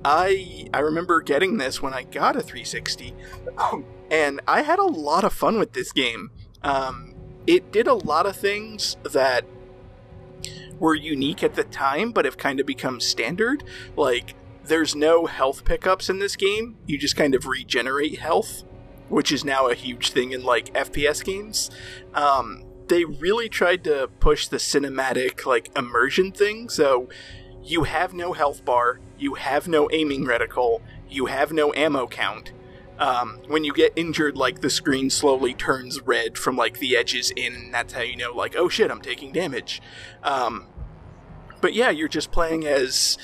I I remember getting this when I got a 360, and I had a lot of fun with this game. Um, it did a lot of things that were unique at the time, but have kind of become standard. Like, there's no health pickups in this game. You just kind of regenerate health. which is now a huge thing in like FPS games. Um, they really tried to push the cinematic like immersion thing. So you have no health bar, you have no aiming reticle, you have no ammo count. Um, when you get injured, like the screen slowly turns red from like the edges in, and that's how you know, like, oh shit, I'm taking damage. Um, but yeah, you're just playing as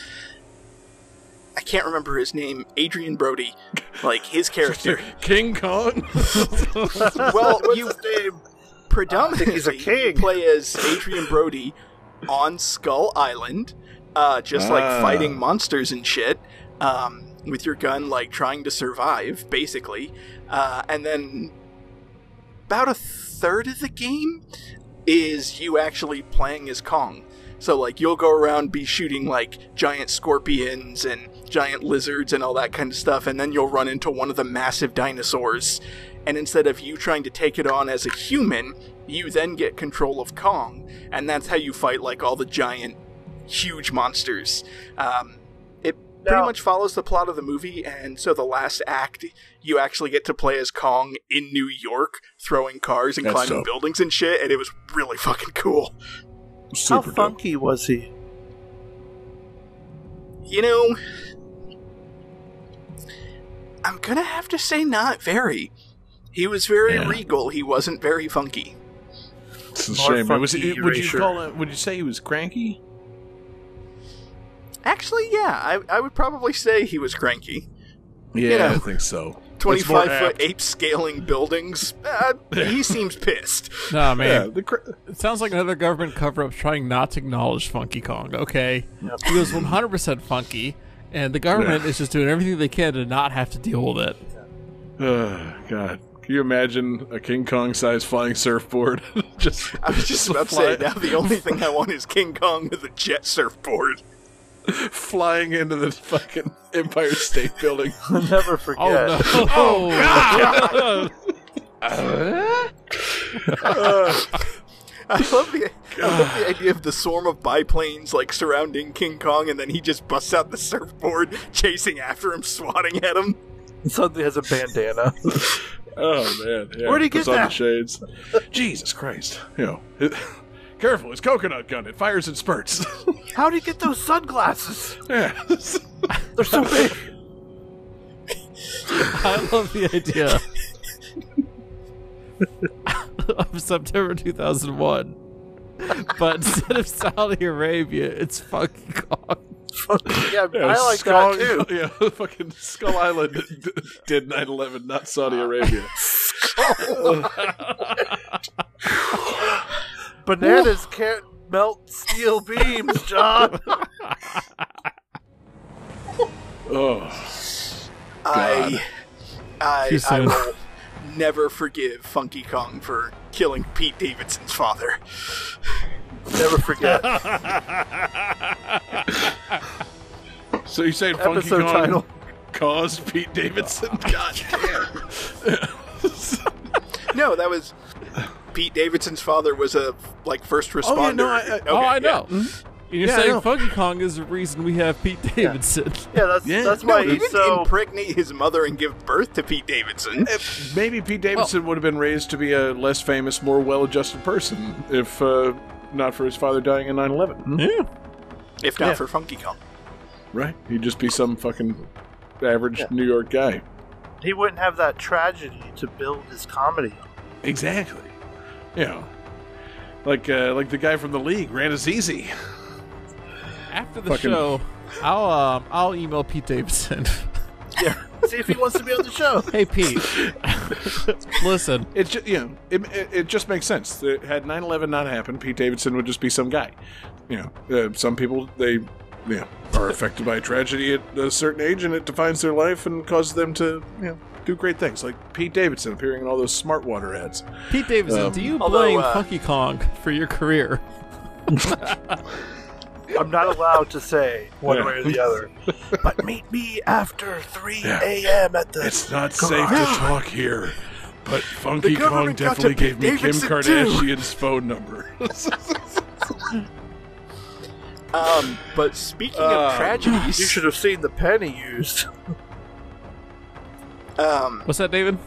I can't remember his name, Adrien Brody, like his character. King Kong. well, you predominantly he's a king. play as Adrien Brody on Skull Island, uh, just Ah. like fighting monsters and shit. Um, with your gun, like trying to survive, basically. Uh, and then about a third of the game is you actually playing as Kong. So like you'll go around be shooting like giant scorpions and giant lizards and all that kind of stuff and then you'll run into one of the massive dinosaurs and instead of you trying to take it on as a human, you then get control of Kong and that's how you fight like all the giant huge monsters. Um, it pretty much follows the plot of the movie and so the last act you actually get to play as Kong in New York throwing cars and That's climbing dope. buildings and shit and it was really fucking cool. How Super dope. funky was he? You know, I'm gonna have to say not very. He was very Yeah. regal. He wasn't very funky. It's a More shame. Was funky it, would you erasure. call it? Would you say he was cranky? Actually, yeah, I, I would probably say he was cranky. Yeah, know, I think so. 25 foot ape scaling buildings. Uh, he seems pissed. Nah, man. Yeah, the cra- It sounds like another government cover up trying not to acknowledge Funky Kong, okay? He was 100% funky, and the government Yeah. is just doing everything they can to not have to deal with it. Uh, God, can you imagine a King Kong sized flying surfboard? just I was just about to say, now the only thing I want is King Kong with a jet surfboard. flying into the fucking Empire State Building. I'll never oh, forget. Oh, no. Oh, uh, I love the I love the idea of the swarm of biplanes like surrounding King Kong, and then he just busts out the surfboard, chasing after him, swatting at him. Suddenly has a bandana. Oh man, yeah. Where'd he puts get on that? the shades? Jesus Christ! You know, it- careful. It's coconut gun. It fires in spurts. How did you get those sunglasses? yeah. They're so big. I love the idea of September 2001. But instead of Saudi Arabia, it's fucking Kong. yeah, Yeah, I like Skull, that too. Yeah, fucking Skull Island d- did 9/11, not Saudi Arabia. Bananas can't melt steel beams, John. Oh, I I, Too I will never forgive Funky Kong for killing Pete Davidson's father. Never forget. so you saying Funky Episode Kong title. caused Pete Davidson? God damn. No, that was Pete Davidson's father was a like first responder. Oh, yeah, no, I- I- Okay, oh, I yeah. know. And you're Yeah, saying Funky Kong is the reason we have Pete Davidson. Yeah, that's Yeah. that's No, why he he's didn't so. impregnate his mother and give birth to Pete Davidson. Maybe Pete Davidson would have been raised to be a less famous, more well-adjusted person if uh, not for his father dying in 9/11. Hmm? Yeah. If not Yeah. for Funky Kong. Right? He'd just be some fucking average New York guy. He wouldn't have that tragedy to build his comedy. Exactly. You know, like uh, like the guy from the league, Ranazizi. After the Fucking- show, I'll um, I'll email Pete Davidson. Yeah. See if he wants to be on the show. hey Pete, listen. It just you know it, it, it just makes sense. That Had 9/11 not happened, Pete Davidson would just be some guy. You know, uh, some people they you know are affected by tragedy at a certain age, and it defines their life and causes them to you know do great things. Like Pete Davidson appearing in all those smart water ads. Pete Davidson, Um, do you although, blame uh, Funky Kong for your career? I'm not allowed to say one Yeah. way or the other. But meet me after 3 Yeah. a.m. at the. It's not safe to talk here. But Funky Kong definitely gave me Pete Kim Davidson, too. Kardashian's phone number. Um, but speaking Um, of tragedies, You should have seen the penny used. Um, What's that, David?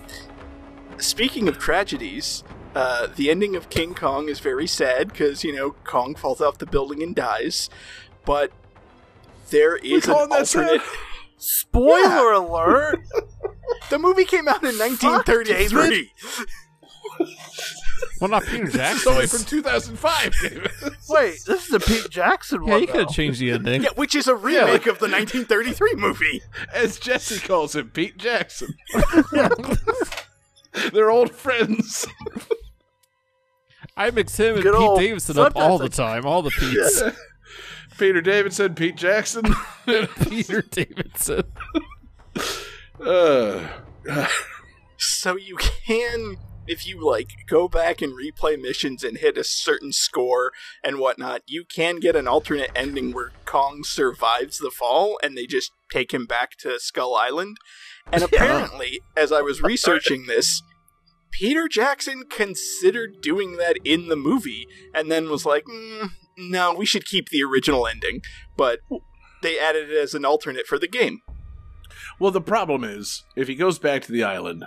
speaking of tragedies, uh, the ending of King Kong is very sad because you know Kong falls off the building and dies, but there is an calling that sad? alternate. Spoiler alert! The movie came out in 1933. Well, not Peter It's Jackson. only from 2005, David. Wait, this is a Pete Jackson yeah, one. you could have though. changed the ending. Yeah, which is a remake of the 1933 movie. As Jesse calls him, Pete Jackson. They're old friends. I mix him and Good Pete old- Davidson up all the time. All the Pete's. Peter Davidson, Pete Jackson. Peter Davidson. uh, So you can, if you like, go back and replay missions and hit a certain score and whatnot, you can get an alternate ending where Kong survives the fall and they just take him back to Skull Island. And apparently, as I was researching this, Peter Jackson considered doing that in the movie and then was like, mm, no, we should keep the original ending. But they added it as an alternate for the game. well, the problem is, if he goes back to the island,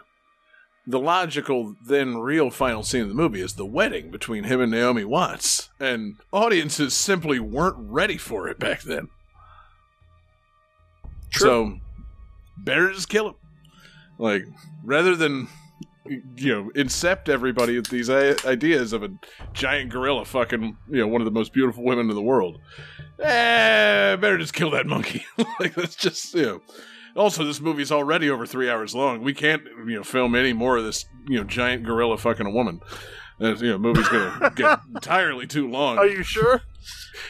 the logical, then real final scene of the movie is the wedding between him and Naomi Watts. And audiences simply weren't ready for it back then. True. So, better just kill him. Like, rather than, you know, incept everybody with these ideas of a giant gorilla fucking, you know, one of the most beautiful women in the world. Eh, better just kill that monkey. like, that's just, you know. Also, this movie's already over three hours long. We can't, you know, film any more of this, you know, giant gorilla fucking a woman. Uh, you know, movie's gonna get entirely too long. Are you sure?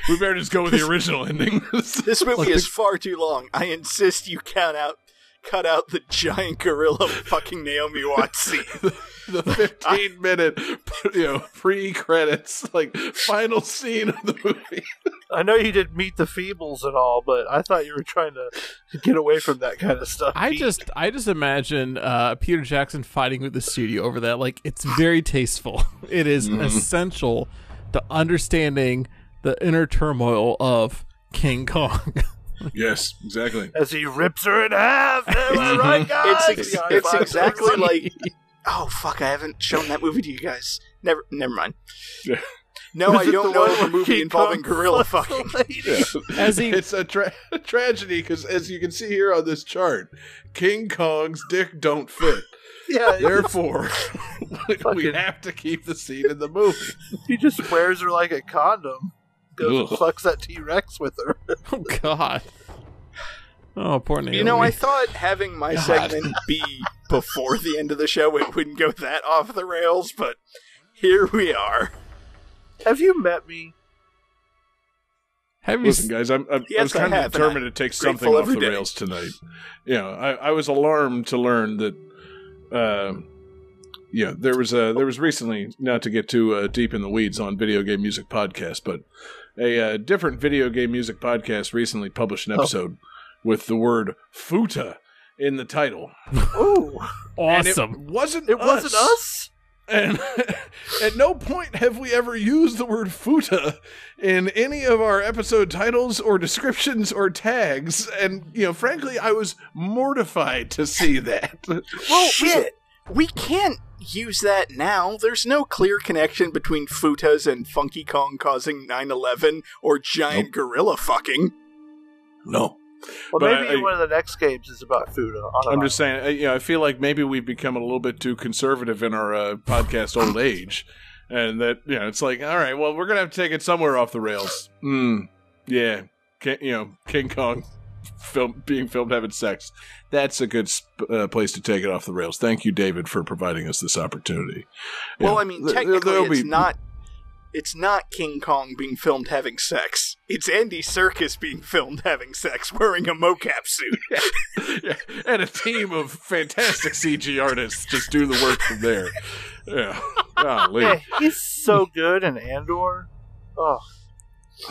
we better just go with the original ending. This movie is far too long. I insist you count out, cut out the giant gorilla fucking Naomi Watts scene. the 15 minute, you know, pre credits, like final scene of the movie. I know you did meet the Feebles and all, but I thought you were trying to get away from that kind of stuff. I just, I just imagine uh, Peter Jackson fighting with the studio over that. Like, it's very tasteful. It is essential to understanding the inner turmoil of King Kong. Yes, exactly. as he rips her in half. Am I right, guys? It's, ex- it's exactly like. Oh fuck! I haven't shown that movie to you guys. Never, never mind. Yeah. No, Was I don't know of a movie King involving Kong gorilla fucking. lady? As he, It's a, tra- a tragedy because, as you can see here on this chart, King Kong's dick don't fit. Yeah, Therefore, we Fucking- have to keep the scene in the movie. he just wears her like a condom. Goes and fucks that T Rex with her. oh God. Oh, poor Naomi. You know, I thought having my segment be before the end of the show, it wouldn't go that off the rails, but here we are. Have you met me? have you Listen, guys, I'm, I'm, I was kind have, of determined to take something off the day. rails tonight. You know, I, I was alarmed to learn that, uh, you know, there was a there was recently not to get too uh, deep in the weeds on video game music podcast, but a uh, different video game music podcast recently published Oh. an episode with the word "futa" in the title. Ooh, And it awesome. wasn't. it wasn't us. And at no point have we ever used the word futa in any of our episode titles or descriptions or tags. And, you know, frankly, I was mortified to see that. Well, shit. We can't use that now. There's no clear connection between futas and Funky Kong causing 9/11 or giant gorilla fucking. No. Well, But maybe I- one of the next games is about food. I'm an just saying, uh, you know, I feel like maybe we've become a little bit too conservative in our uh, podcast old age. And that, you know, it's like, all right, well, we're going to have to take it somewhere off the rails. Mm, yeah. Ki- you know, King Kong film, being filmed having sex. That's a good sp- uh, place to take it off the rails. Thank you, David, for providing us this opportunity. Well, Yeah. I mean, technically, there'll it's be- not. It's not King Kong being filmed having sex. It's Andy Serkis being filmed having sex, wearing a mocap suit. Yeah, and a team of fantastic CG artists just do the work from there. Yeah. Golly. Yeah, he's so good in Andor. Oh,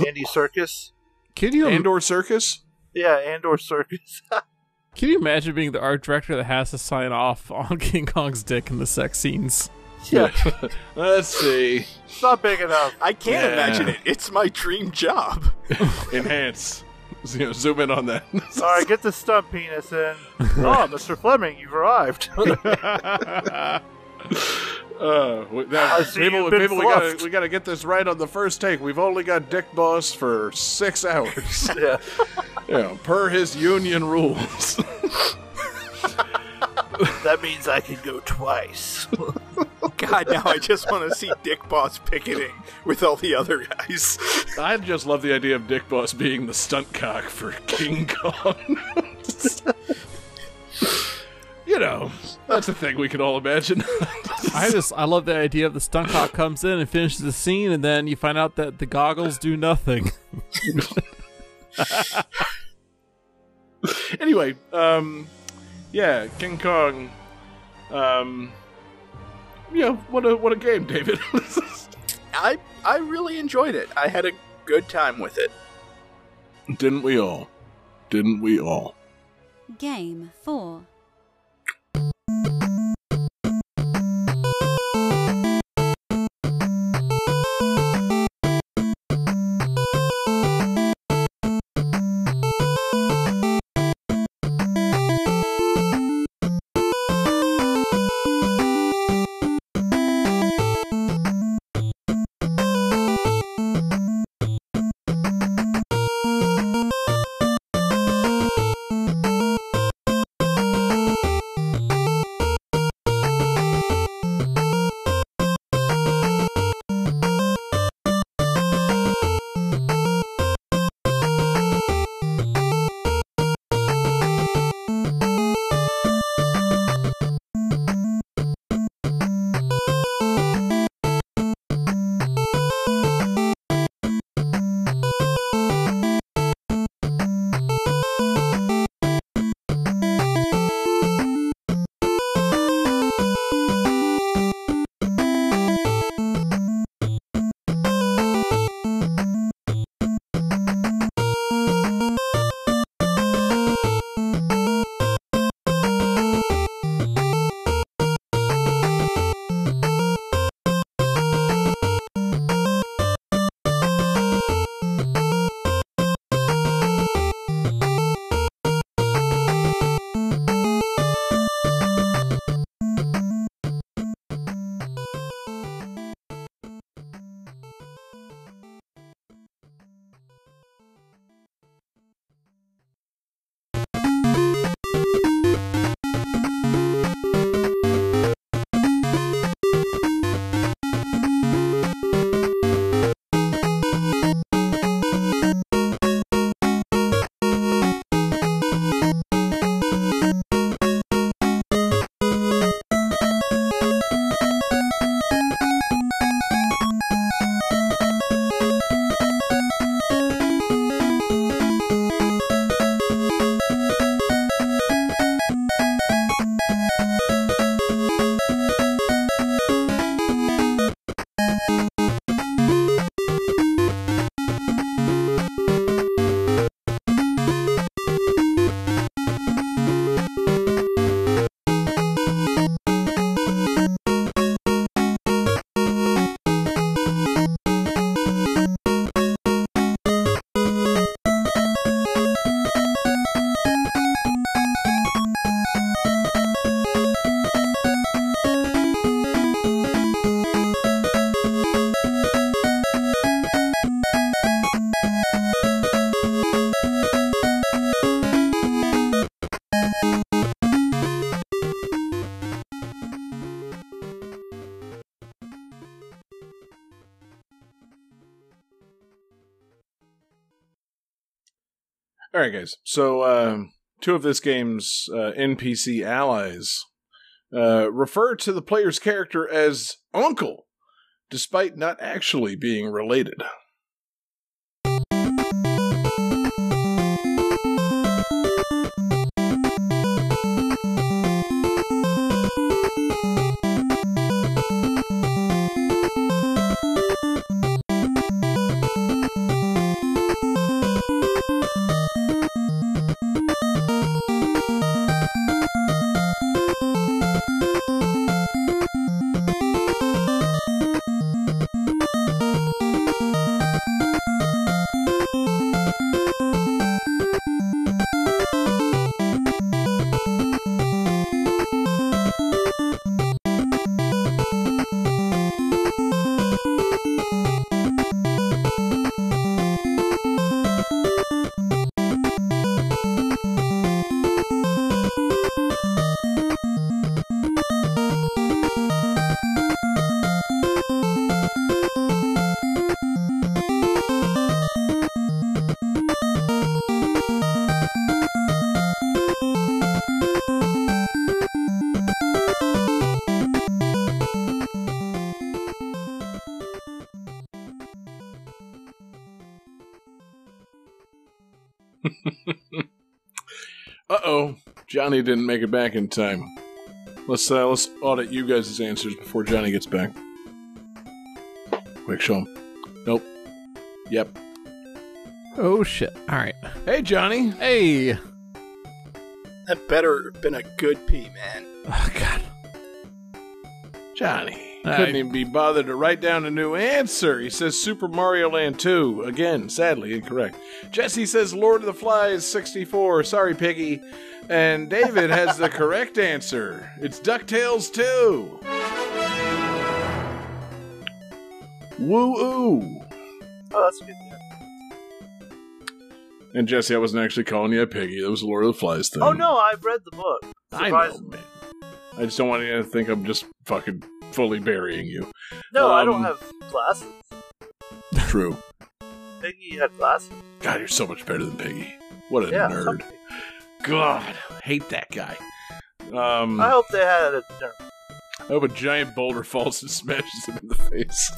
Andy Serkis. Can you Andor Circus? Yeah, Andor Circus. can you imagine being the art director that has to sign off on King Kong's dick in the sex scenes? yeah, Let's see. it's not big enough. I can't Yeah. imagine it. It's my dream job. Enhance. You know, zoom in on that. All right, get the stump penis in. Oh, Mr. Fleming, you've arrived. Uh, we, that, I see people, people, we gotta, we gotta get this right on the first take. We've only got Dick Boss for six hours. Yeah. yeah, per his union rules. That means I can go twice. God, now I just want to see Dick Boss picketing with all the other guys. I just love the idea of Dick Boss being the stunt cock for King Kong. you know, that's a thing we can all imagine. I just I love the idea of the stunt cock comes in and finishes the scene, and then you find out that the goggles do nothing. anyway, um, yeah, King Kong. Um, yeah, what a what a game, David. I I really enjoyed it. I had a good time with it. Didn't we all? Didn't we all? Game 4. All right, guys. So, um, two of this game's uh, NPC allies uh, refer to the player's character as Uncle, despite not actually being related. Johnny didn't make it back in time. Let's uh, let's audit you guys' answers before Johnny gets back. Quick, show him. Nope. Yep. Oh shit! All right. Hey, Johnny. Hey. That better have been a good pee, man. Oh god. Johnny. I- Couldn't even be bothered to write down a new answer. He says Super Mario Land 2. Again, sadly incorrect. Jesse says Lord of the Flies 64. Sorry, Piggy. And David has the correct answer. It's DuckTales 2. Woo oo. Oh, that's good. And Jesse, I wasn't actually calling you a piggy. That was a Lord of the Flies thing. Oh no, I've read the book. I know, man. I just don't want you to think I'm just fucking fully burying you. No, I Um, don't have glasses. True. Piggy had glasses. God, you're so much better than Piggy. What a Yeah. nerd. Something. God, hate that guy. Um, I hope they had a. No. I hope a giant boulder falls and smashes him in the face.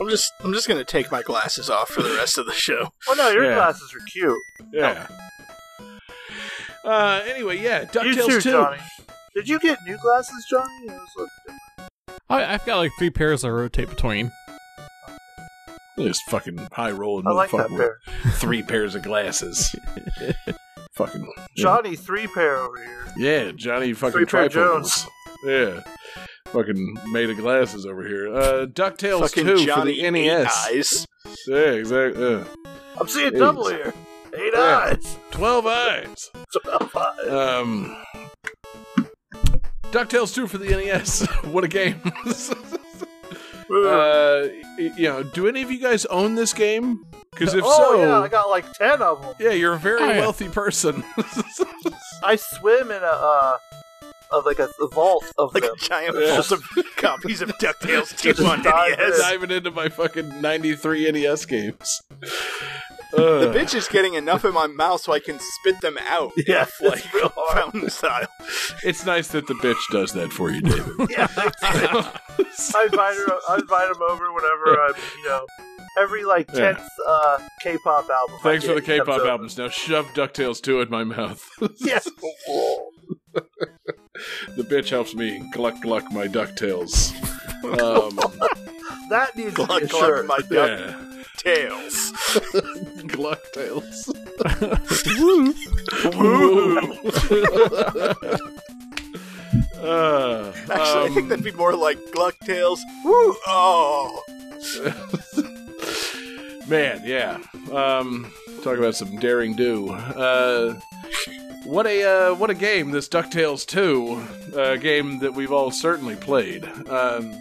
I'm just I'm just gonna take my glasses off for the rest of the show. Well, no, your Yeah. glasses are cute. Yeah. Uh, anyway, yeah, You DuckTales too, 2. Johnny. Did you get new glasses, Johnny? It was like- I, I've got like three pairs I rotate between. This fucking high rolling I like that motherfucker pair. with three pairs of glasses. fucking. yeah. Johnny three pair over here. Yeah, Johnny fucking Three trifles. Yeah. Fucking made of glasses over here. Uh, DuckTales Fucking 2 Johnny for the NES. Eyes. Yeah, exactly. Yeah. I'm seeing Jeez. double here. Eight Yeah. eyes. 12 eyes. Twelve eyes. Um, DuckTales 2 for the NES. what a game. uh, you know, do any of you guys own this game? Because if oh so, yeah, I got like ten of them. yeah, you're a very yeah. wealthy person. I swim in a uh, of like a, a vault of Like them. a giant Yeah. vault of copies of DuckTales Just 2 on NES. Diving into my fucking 93 NES games. The Uh, bitch is getting enough in my mouth so I can spit them out. Yeah, like it's real hard. fountain style. it's nice that the bitch does that for you, David. Yeah, I invite her. I invite him over whenever I'm, you know, every like Yeah. tenth uh, K-pop album. I Thanks for the he comes K-pop over. albums. Now shove DuckTales 2 in my mouth. Yes. the bitch helps me gluck gluck my DuckTales. Um, that needs to Gluck be a gluck shirt. my yeah. DuckTales. Glucktails. uh, Actually, I um, think that'd be more like Glucktails. Woo! Oh! Man, yeah. Um, talk about some daring do. Uh, what a uh, what a game! This Ducktales two, a game that we've all certainly played. Um,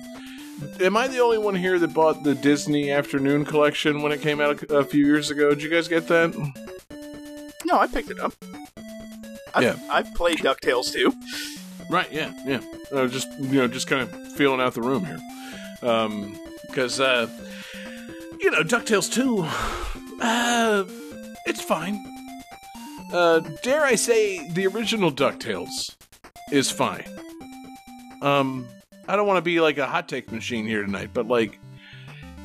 am I the only one here that bought the Disney Afternoon Collection when it came out a, a few years ago? Did you guys get that? No, I picked it up. I've, Yeah. I've played DuckTales too. Right. Yeah. Yeah. Uh, just you know, just kind of feeling out the room here, because uh, you know, Ducktales two, uh, it's fine. Uh, dare I say, the original Ducktales is fine. Um, I don't want to be like a hot take machine here tonight, but like,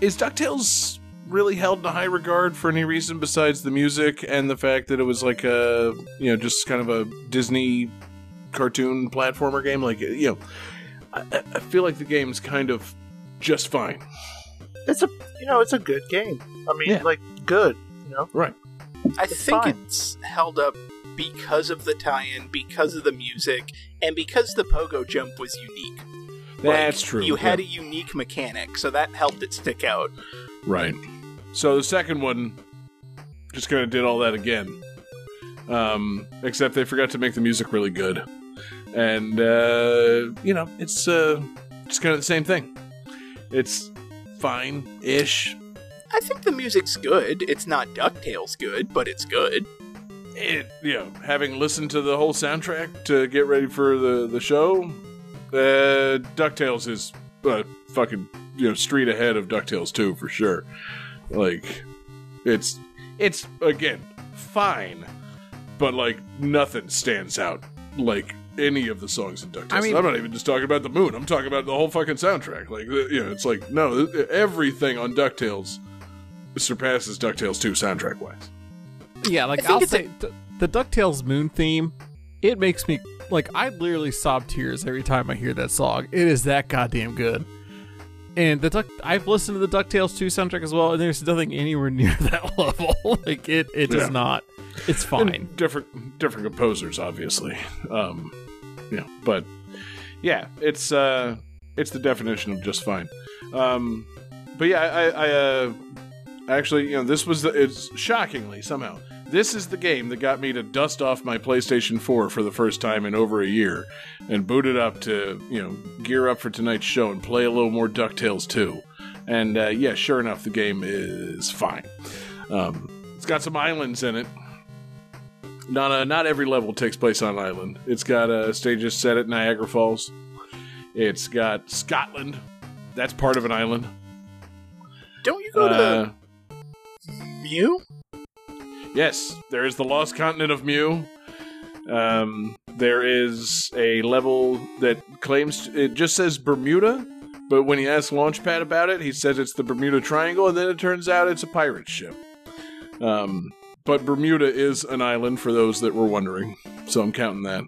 is Ducktales really held in high regard for any reason besides the music and the fact that it was like a you know just kind of a Disney cartoon platformer game. Like, you know, I, I feel like the game's kind of just fine. It's a you know it's a good game. I mean, Yeah. like good. You know, Right. I It's think fine. it's held up because of the tie-in, because of the music, and because the pogo jump was unique. Like, That's true. You had yeah. a unique mechanic, so that helped it stick out. Right. So the second one just kind of did all that again. Um, except they forgot to make the music really good. And, uh, you know, it's uh, just kind of the same thing. It's fine ish. I think the music's good. It's not DuckTales good, but it's good. it, you know, having listened to the whole soundtrack to get ready for the the show, uh, Ducktales is uh, fucking you know street ahead of Ducktales 2 for sure. Like, it's it's again fine, but like nothing stands out like any of the songs in Ducktales. I mean- I'm not even just talking about the moon. I'm talking about the whole fucking soundtrack. Like, you know, it's like no, everything on Ducktales surpasses Ducktales 2 soundtrack wise. Yeah, like I'll it's say d- the Ducktales Moon theme. It makes me like I literally sob tears every time I hear that song. It is that goddamn good. And the Duck, I've listened to the Ducktales 2 soundtrack as well, and there's nothing anywhere near that level. like it, it does Yeah. not. It's fine. And different different composers, obviously. Um, yeah, but yeah, it's uh, it's the definition of just fine. Um, but yeah, I, I uh, actually, you know, this was the, it's shockingly somehow. This is the game that got me to dust off my PlayStation 4 for the first time in over a year and boot it up to, you know, gear up for tonight's show and play a little more DuckTales 2. And uh, yeah, sure enough, the game is fine. Um, it's got some islands in it. Not uh, not every level takes place on an island. It's got uh, stages set at Niagara Falls. It's got Scotland. That's part of an island. Don't you go Uh, to Mew? yes, there is the lost continent of Mew. Um, there is a level that claims it just says Bermuda, but when he asks Launchpad about it, he says it's the Bermuda Triangle, and then it turns out it's a pirate ship. Um, but Bermuda is an island for those that were wondering, so I'm counting that.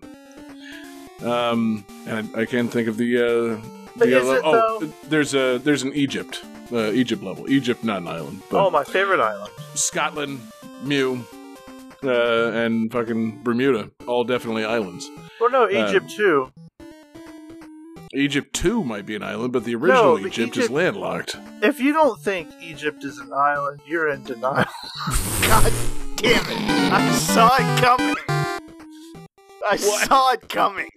Um, and I, I can't think of the. Uh, the other- oh, though? there's a there's an Egypt, uh, Egypt level. Egypt, not an island. Oh, my favorite island. Scotland, Mew, uh, and fucking Bermuda, all definitely islands. Well, no, Egypt too. Egypt too might be an island, but the original No, but Egypt, is landlocked. If you don't think Egypt is an island, you're in denial. God damn it! I saw it coming. I What? saw it coming.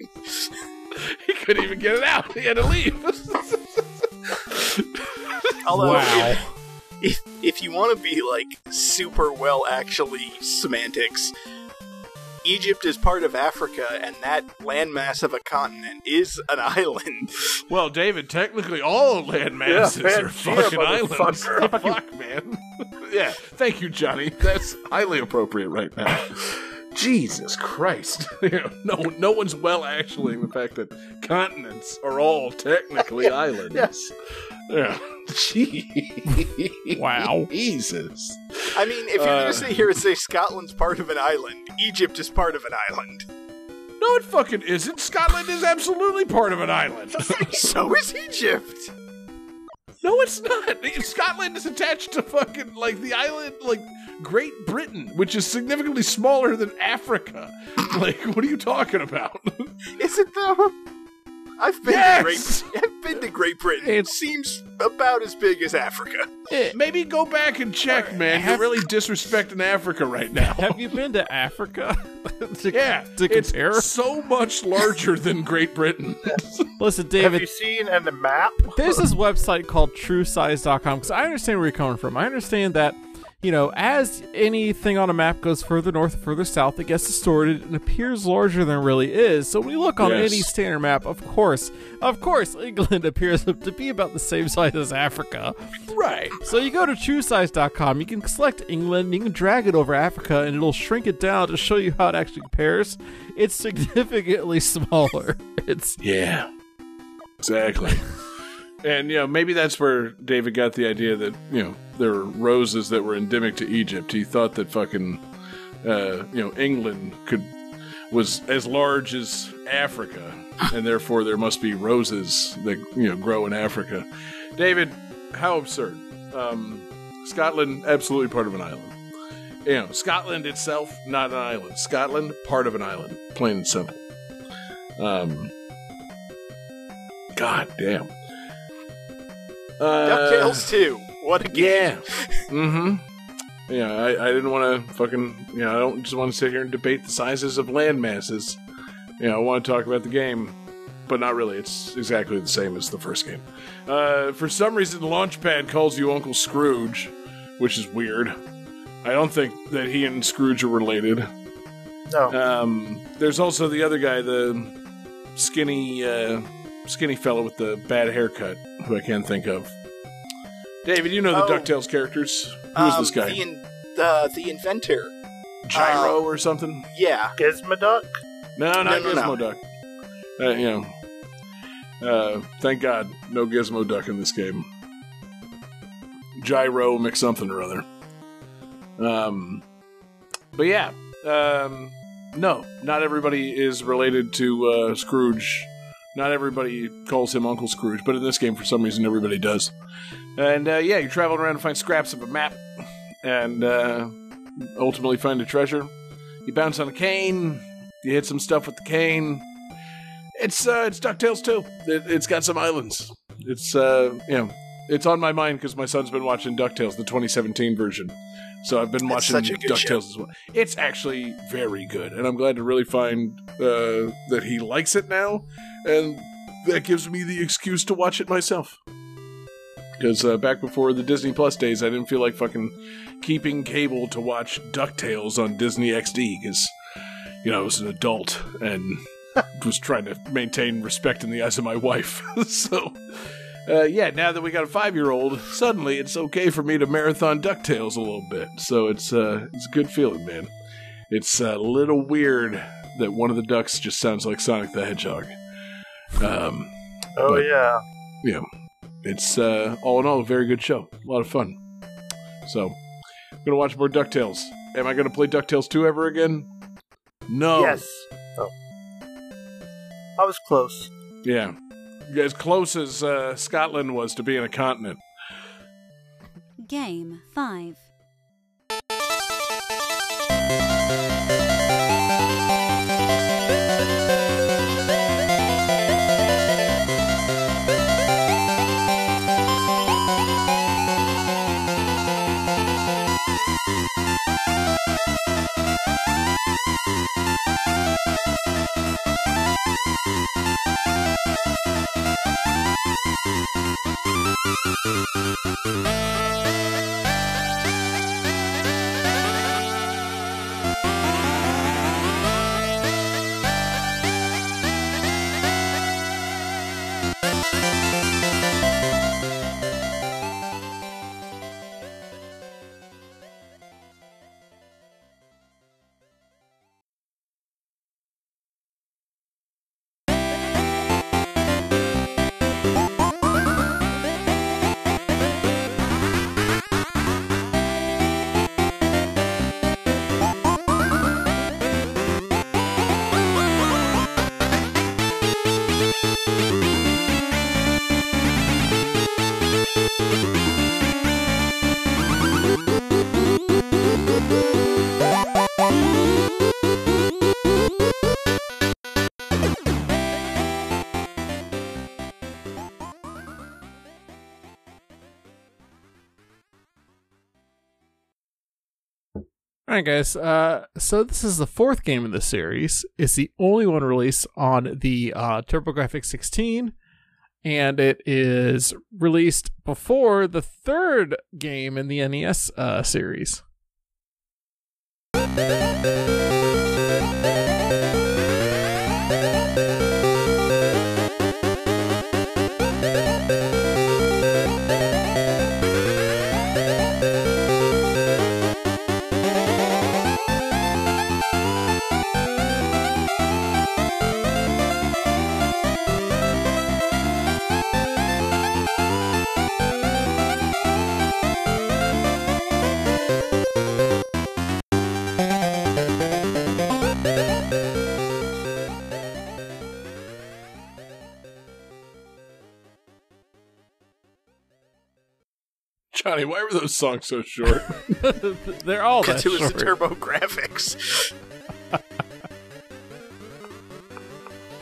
He couldn't even get it out. He had to leave. Although, Wow. if, if if you want to be like super well, actually semantics, Egypt is part of Africa, and that landmass of a continent is an island. well, David, technically all landmasses Yeah, are fucking islands. Fuck, man. yeah, thank you, Johnny. That's highly appropriate right now. Jesus Christ! No, no one's well actually the fact that continents are all technically islands. Yes. Yeah. Gee. Wow. Jesus. I mean, if you're Uh. gonna sit here and say Scotland's part of an island, Egypt is part of an island. No, it fucking isn't. Scotland is absolutely part of an island. so is Egypt. No, it's not. Scotland is attached to fucking like the island, like Great Britain, which is significantly smaller than Africa. Like, what are you talking about? Is it though? I've been Yes! to Great. I've been to Great Britain. It seems about as big as Africa. Eh, maybe go back and check, man. You're really disrespecting Africa right now. Have you been to Africa? to, Yeah, to compare. it's so much larger than Great Britain. Listen, Have David, you seen in the map? there's this website called truesize.com because I understand where you're coming from. I understand that, you know, as anything on a map goes further north or further south, it gets distorted and appears larger than it really is. So when you look on Yes. any standard map, of course, of course, England appears to be about the same size as Africa. right. So you go to truesize.com, you can select England, you can drag it over Africa, and it'll shrink it down to show you how it actually compares. It's significantly smaller. It's Yeah. Exactly. and, you know, maybe that's where David got the idea that, you know, there were roses that were endemic to Egypt. He thought that fucking, uh, you know, England could was as large as Africa, and therefore there must be roses that, you know, grow in Africa. David, how absurd. Um, Scotland, absolutely part of an island. You know, Scotland itself, not an island. Scotland, part of an island. Plain and simple. Um, God damn. Uh, DuckTales 2. What a game. Yeah. mm-hmm. Yeah, I, I didn't want to fucking, you know, I don't just want to sit here and debate the sizes of land masses. You know, I want to talk about the game, but not really. It's exactly the same as the first game. Uh, for some reason, Launchpad calls you Uncle Scrooge, which is weird. I don't think that he and Scrooge are related. No. Um, there's also the other guy, the skinny, uh, skinny fellow with the bad haircut, who I can't think of. David, you know the Oh. Ducktales characters. Who is Um, this guy? The, in, uh, the inventor. Gyro or something? Yeah. Gizmoduck? No, not no, no. Gizmo Duck. Uh, you know, uh, thank God, no Gizmo Duck in this game. Gyro McSomething or other. Um, but yeah, um, no, not everybody is related to uh, Scrooge. Not everybody calls him Uncle Scrooge, but in this game, for some reason, everybody does. And uh, yeah, you're traveling around to find scraps of a map, and uh, ultimately find a treasure. You bounce on a cane. You hit some stuff with the cane. It's uh, it's Ducktales too. It, it's got some islands. It's uh, know, it's on my mind because my son's been watching Ducktales, the 2017 version. So I've been watching Ducktales as well. It's actually very good, and I'm glad to really find uh, that he likes it now, and that gives me the excuse to watch it myself. Because uh, back before the Disney Plus days, I didn't feel like fucking keeping cable to watch DuckTales on Disney XD because, you know, I was an adult and was trying to maintain respect in the eyes of my wife. so, uh, yeah, now that we got a five year old, suddenly it's okay for me to marathon DuckTales a little bit. So it's, uh, it's a good feeling, man. It's a little weird that one of the ducks just sounds like Sonic the Hedgehog. Um, Oh But- yeah. know, it's uh, all in all a very good show. A lot of fun. So, I'm gonna watch more Ducktales. Am I gonna play Ducktales 2 ever again? No. Yes. Oh. I was close. Yeah. As close as uh, Scotland was to being a continent. Game 5. Right, guys. Uh, so this is the fourth game in the series. It's the only one released on the uh, TurboGrafx 16, and it is released before the third game in the NES uh, series. Johnny, why were those songs so short? They're all that Because it was the short. Turbo Graphics.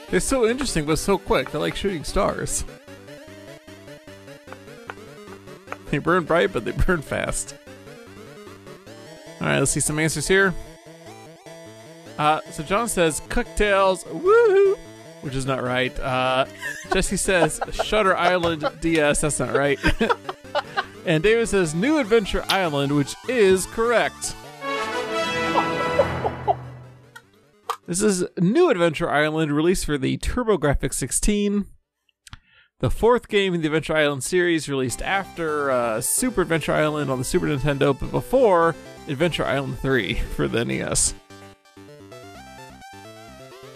They're so interesting, but so quick. They're like shooting stars. They burn bright, but they burn fast. All right, let's see some answers here. Uh, so John says cocktails, woohoo, which is not right. Uh, Jesse says Shutter Island DS, that's not right. and David says New Adventure Island, which is correct. This is New Adventure Island, released for the TurboGrafx 16. The fourth game in the Adventure Island series, released after uh, Super Adventure Island on the Super Nintendo, but before Adventure Island 3 for the NES.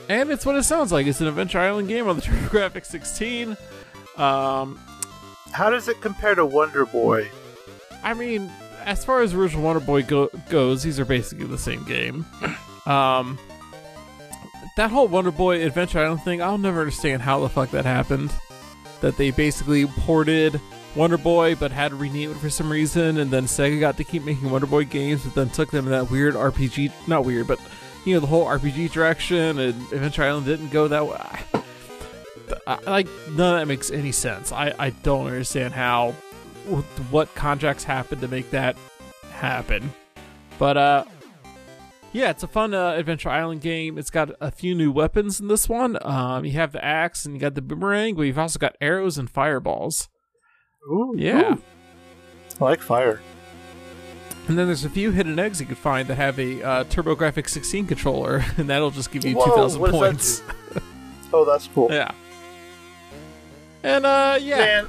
And it's what it sounds like. It's an Adventure Island game on the TurboGrafx 16. Um, How does it compare to Wonder Boy? I mean, as far as original Wonder Boy go- goes, these are basically the same game. Um, that whole Wonder Boy Adventure Island thing, I'll never understand how the fuck that happened. That they basically ported Wonder Boy, but had to rename it for some reason, and then Sega got to keep making Wonder Boy games, but then took them in that weird RPG, not weird, but you know the whole RPG direction, and Adventure Island didn't go that way. I, like none of that makes any sense. I I don't understand how what contracts happened to make that happen. But uh yeah, it's a fun uh, Adventure Island game. It's got a few new weapons in this one. Um, you have the axe and you got the boomerang, but you've also got arrows and fireballs. Ooh, Yeah. ooh. I like fire. And then there's a few hidden eggs you can find that have a uh, TurboGrafx 16 controller, and that'll just give you Whoa, 2,000 what does that points. Oh, that's cool. Yeah. And uh, yeah, Man,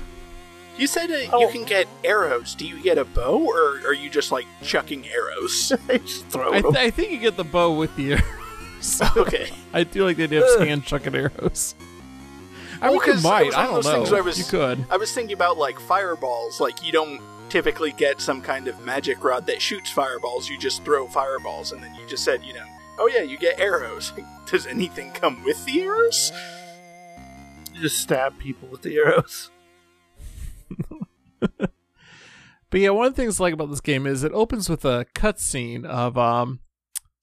you said uh, you Oh. can get arrows. Do you get a bow, or are you just like chucking arrows? Throw I, th- I think you get the bow with the arrows. okay. I do like the idea of hand chucking arrows. I Well, you might. I don't know. I was- you could. I was thinking about like fireballs. Like you don't typically get some kind of magic rod that shoots fireballs. You just throw fireballs, and then you just said, you know, oh yeah, you get arrows. Does anything come with the arrows? Just stab people with the arrows. But yeah, one of the things I like about this game is it opens with a cutscene of um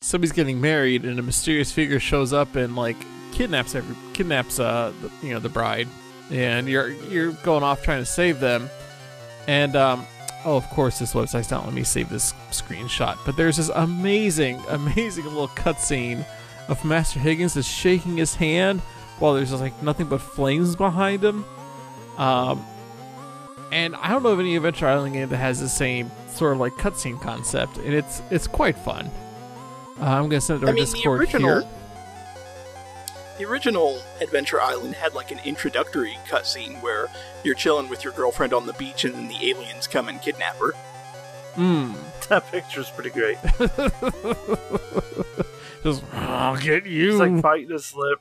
somebody's getting married and a mysterious figure shows up and like kidnaps every kidnaps uh the, you know the bride and you're you're going off trying to save them and um oh of course this website's not letting me save this screenshot but there's this amazing amazing little cutscene of Master Higgins is shaking his hand while there's just like nothing but flames behind him um and I don't know of any Adventure Island game that has the same sort of like cutscene concept, and it's it's quite fun. Uh, I'm gonna send it to I our mean, the Discord original. here. The original Adventure Island had like an introductory cutscene where you're chilling with your girlfriend on the beach and then the aliens come and kidnap her. Mm. That picture's pretty great. Just I'll get you. It's like fighting a slip.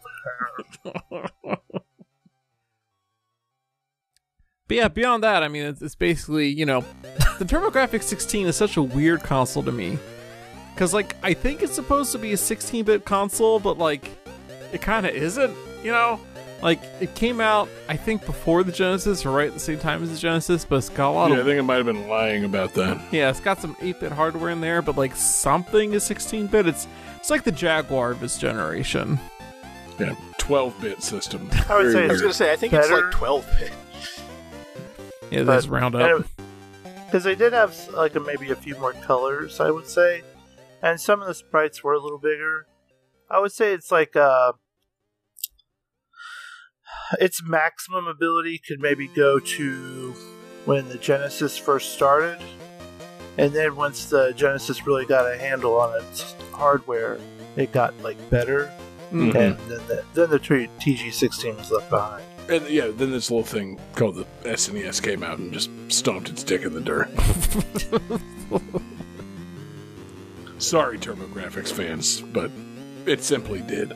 But yeah, beyond that, I mean, it's, it's basically you know, the TurboGrafx 16 is such a weird console to me, because like I think it's supposed to be a 16-bit console, but like it kind of isn't. You know, like it came out I think before the Genesis or right at the same time as the Genesis, but it's got a lot Yeah, I think I might have been lying about that. yeah, it's got some 8-bit hardware in there, but like something is 16-bit. It's it's like the Jaguar of its generation. Yeah, 12 bit system. I would say I was gonna say I think it's like 12 bit. Yeah, But- let's round up. Because they did have like a, maybe a few more colors, I would say, and some of the sprites were a little bigger. I would say it's like uh, its maximum ability could maybe go to when the Genesis first started, and then once the Genesis really got a handle on its hardware, it got like better, Mhm. and then the, then the TG16 was left behind. And yeah, then this little thing called the SNES came out and just stomped its dick in the dirt. Sorry, TurboGrafx fans, but it simply did.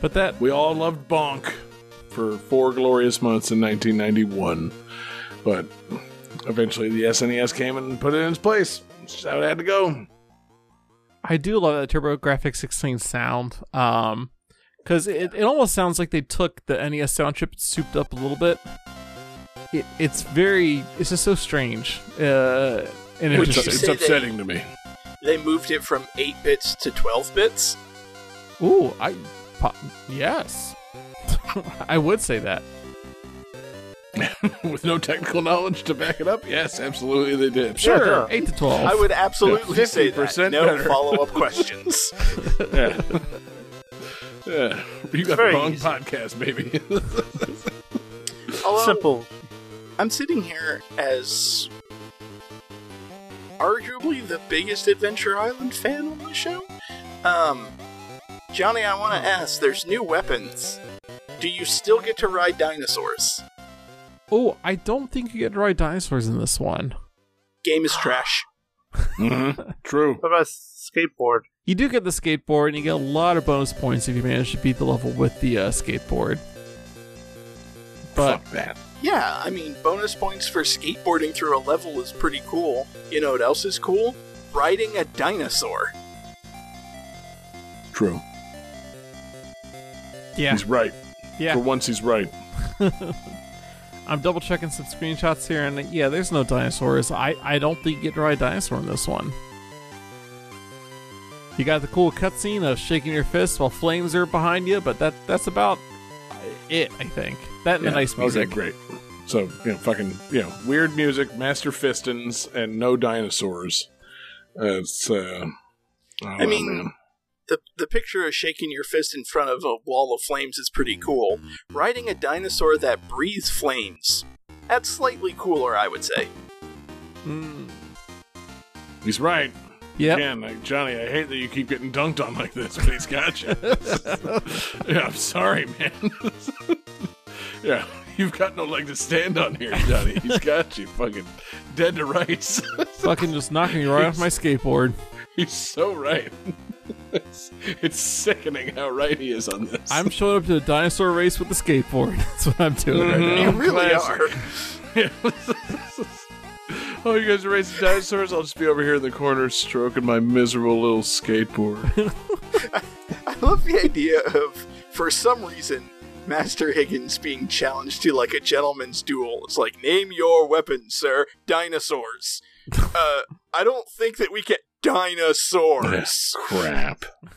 But that We all loved Bonk for four glorious months in 1991, but eventually the SNES came and put it in its place. That's just how it had to go. I do love that TurboGrafx 16 sound. Um, because it, it almost sounds like they took the NES sound chip and souped up a little bit. It, it's very, it's just so strange. Uh, and Would It's, you it's say they- upsetting to me. They moved it from 8 bits to 12 bits. Ooh, I, po- yes, I would say that. With no technical knowledge to back it up, yes, absolutely they did. Sure, duh. eight to twelve. I would absolutely Yeah, say that. 50% No follow up questions. Yeah. yeah. You got the wrong easy. podcast, baby. Although, Simple. I'm sitting here as arguably the biggest Adventure Island fan on the show. Um, Johnny, I want to ask there's new weapons. Do you still get to ride dinosaurs? Oh, I don't think you get to ride dinosaurs in this one. Game is trash. mm-hmm. True. What about skateboard? You do get the skateboard, and you get a lot of bonus points if you manage to beat the level with the uh, skateboard. But Fuck that. Yeah, I mean, bonus points for skateboarding through a level is pretty cool. You know what else is cool? Riding a dinosaur. True. Yeah, He's right. yeah. For once, he's right. I'm double checking some screenshots here, and yeah, there's no dinosaurs. I, I don't think you get to ride a dinosaur in this one. You got the cool cutscene of shaking your fist while flames are behind you, but that that's about it, I think. That and Yeah. the nice music. Okay, music. great. So, you know, fucking, you know, weird music, master fistons, and no dinosaurs. Uh, it's, uh, I, don't I know, mean, man. The, the picture of shaking your fist in front of a wall of flames is pretty cool. Riding a dinosaur that breathes flames. That's slightly cooler, I would say. Mm, he's right. Yeah. Again, like, Johnny, I hate that you keep getting dunked on like this, but he's got you. yeah, I'm sorry, man. yeah, you've got no leg to stand on here, Johnny. He's got you fucking dead to rights. Fucking just knocking you right off my skateboard. he's so right. It's, it's sickening how right he is on this. I'm showing up to a dinosaur race with the skateboard. That's what I'm doing right Mhm. now. You really classic. are. oh, you guys are racing dinosaurs? I'll just be over here in the corner stroking my miserable little skateboard. I love the idea of, for some reason, Master Higgins being challenged to like a gentleman's duel. It's like, name your weapon, sir. Dinosaurs. uh, I don't think that we get dinosaurs. Crap.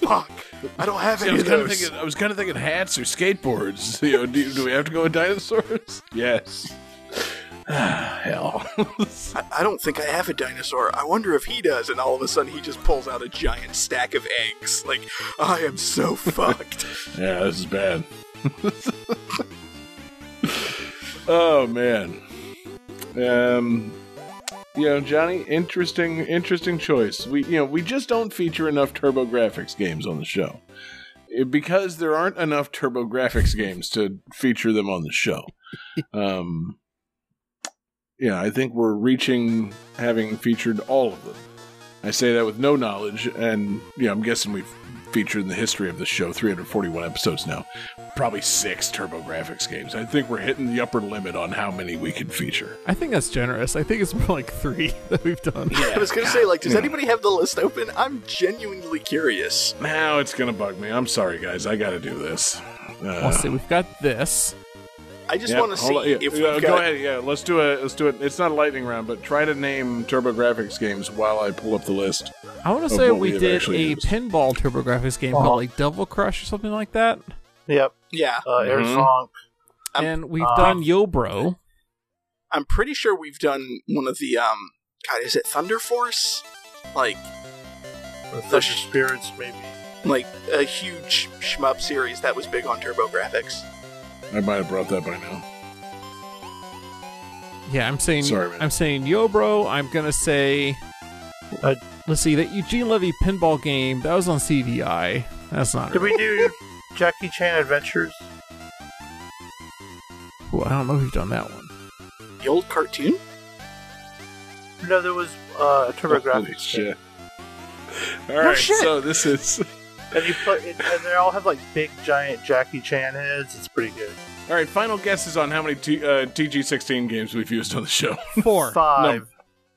Fuck. I don't have See, I any was of kind of those. thinking. I was kind of thinking hats or skateboards. You know, do, do we have to go with dinosaurs? Yes. Hell. I, I don't think I have a dinosaur. I wonder if he does. And all of a sudden, he just pulls out a giant stack of eggs. Like, I am so fucked. yeah, this is bad. oh man. Um. You know, Johnny, interesting, interesting choice. We, you know, we just don't feature enough TurboGrafx games on the show because there aren't enough TurboGrafx games to feature them on the show. Um, yeah, I think we're reaching having featured all of them. I say that with no knowledge, and you know, I'm guessing we've featured in the history of the show 341 episodes now. Probably six TurboGrafx games. I think we're hitting the upper limit on how many we can feature. I think that's generous. I think it's more like three that we've done. yeah, I was gonna say, like, does Yeah. anybody have the list open? I'm genuinely curious. Now it's gonna bug me. I'm sorry, guys. I got to do this. Uh, Let's see. We've got this. I just yeah, want to see on, yeah, if yeah, we've go got. ahead. Yeah, let's do it. Let's do it. It's not a lightning round, but try to name TurboGrafx games while I pull up the list. I want to say we we did a used. pinball TurboGrafx game Uh-huh. called like Devil Crush or something like that. Yep. Yeah, Uh, Air Mhm. Zonk. I'm- and we've uh, done Yo Bro. I'm pretty sure we've done one of the um. God, is it Thunder Force? Like, The Thunder Spirits, maybe. like a huge shmup series that was big on TurboGrafx. I might have brought that by now. Yeah, I'm saying Sorry, man. I'm saying Yo Bro. I'm gonna say Uh, let's see that Eugene Levy pinball game that was on CDI. That's not. Did we do Jackie Chan Adventures? Ooh, I don't know who's done that one. The old cartoon. No, there was uh, a Holy TurboGrafx. shit. All right, shit. so this is And you put, and they all have like big, giant Jackie Chan heads. It's pretty good. all right. Final guesses on how many T, uh, TG16 games we've used on the show, Four, Five.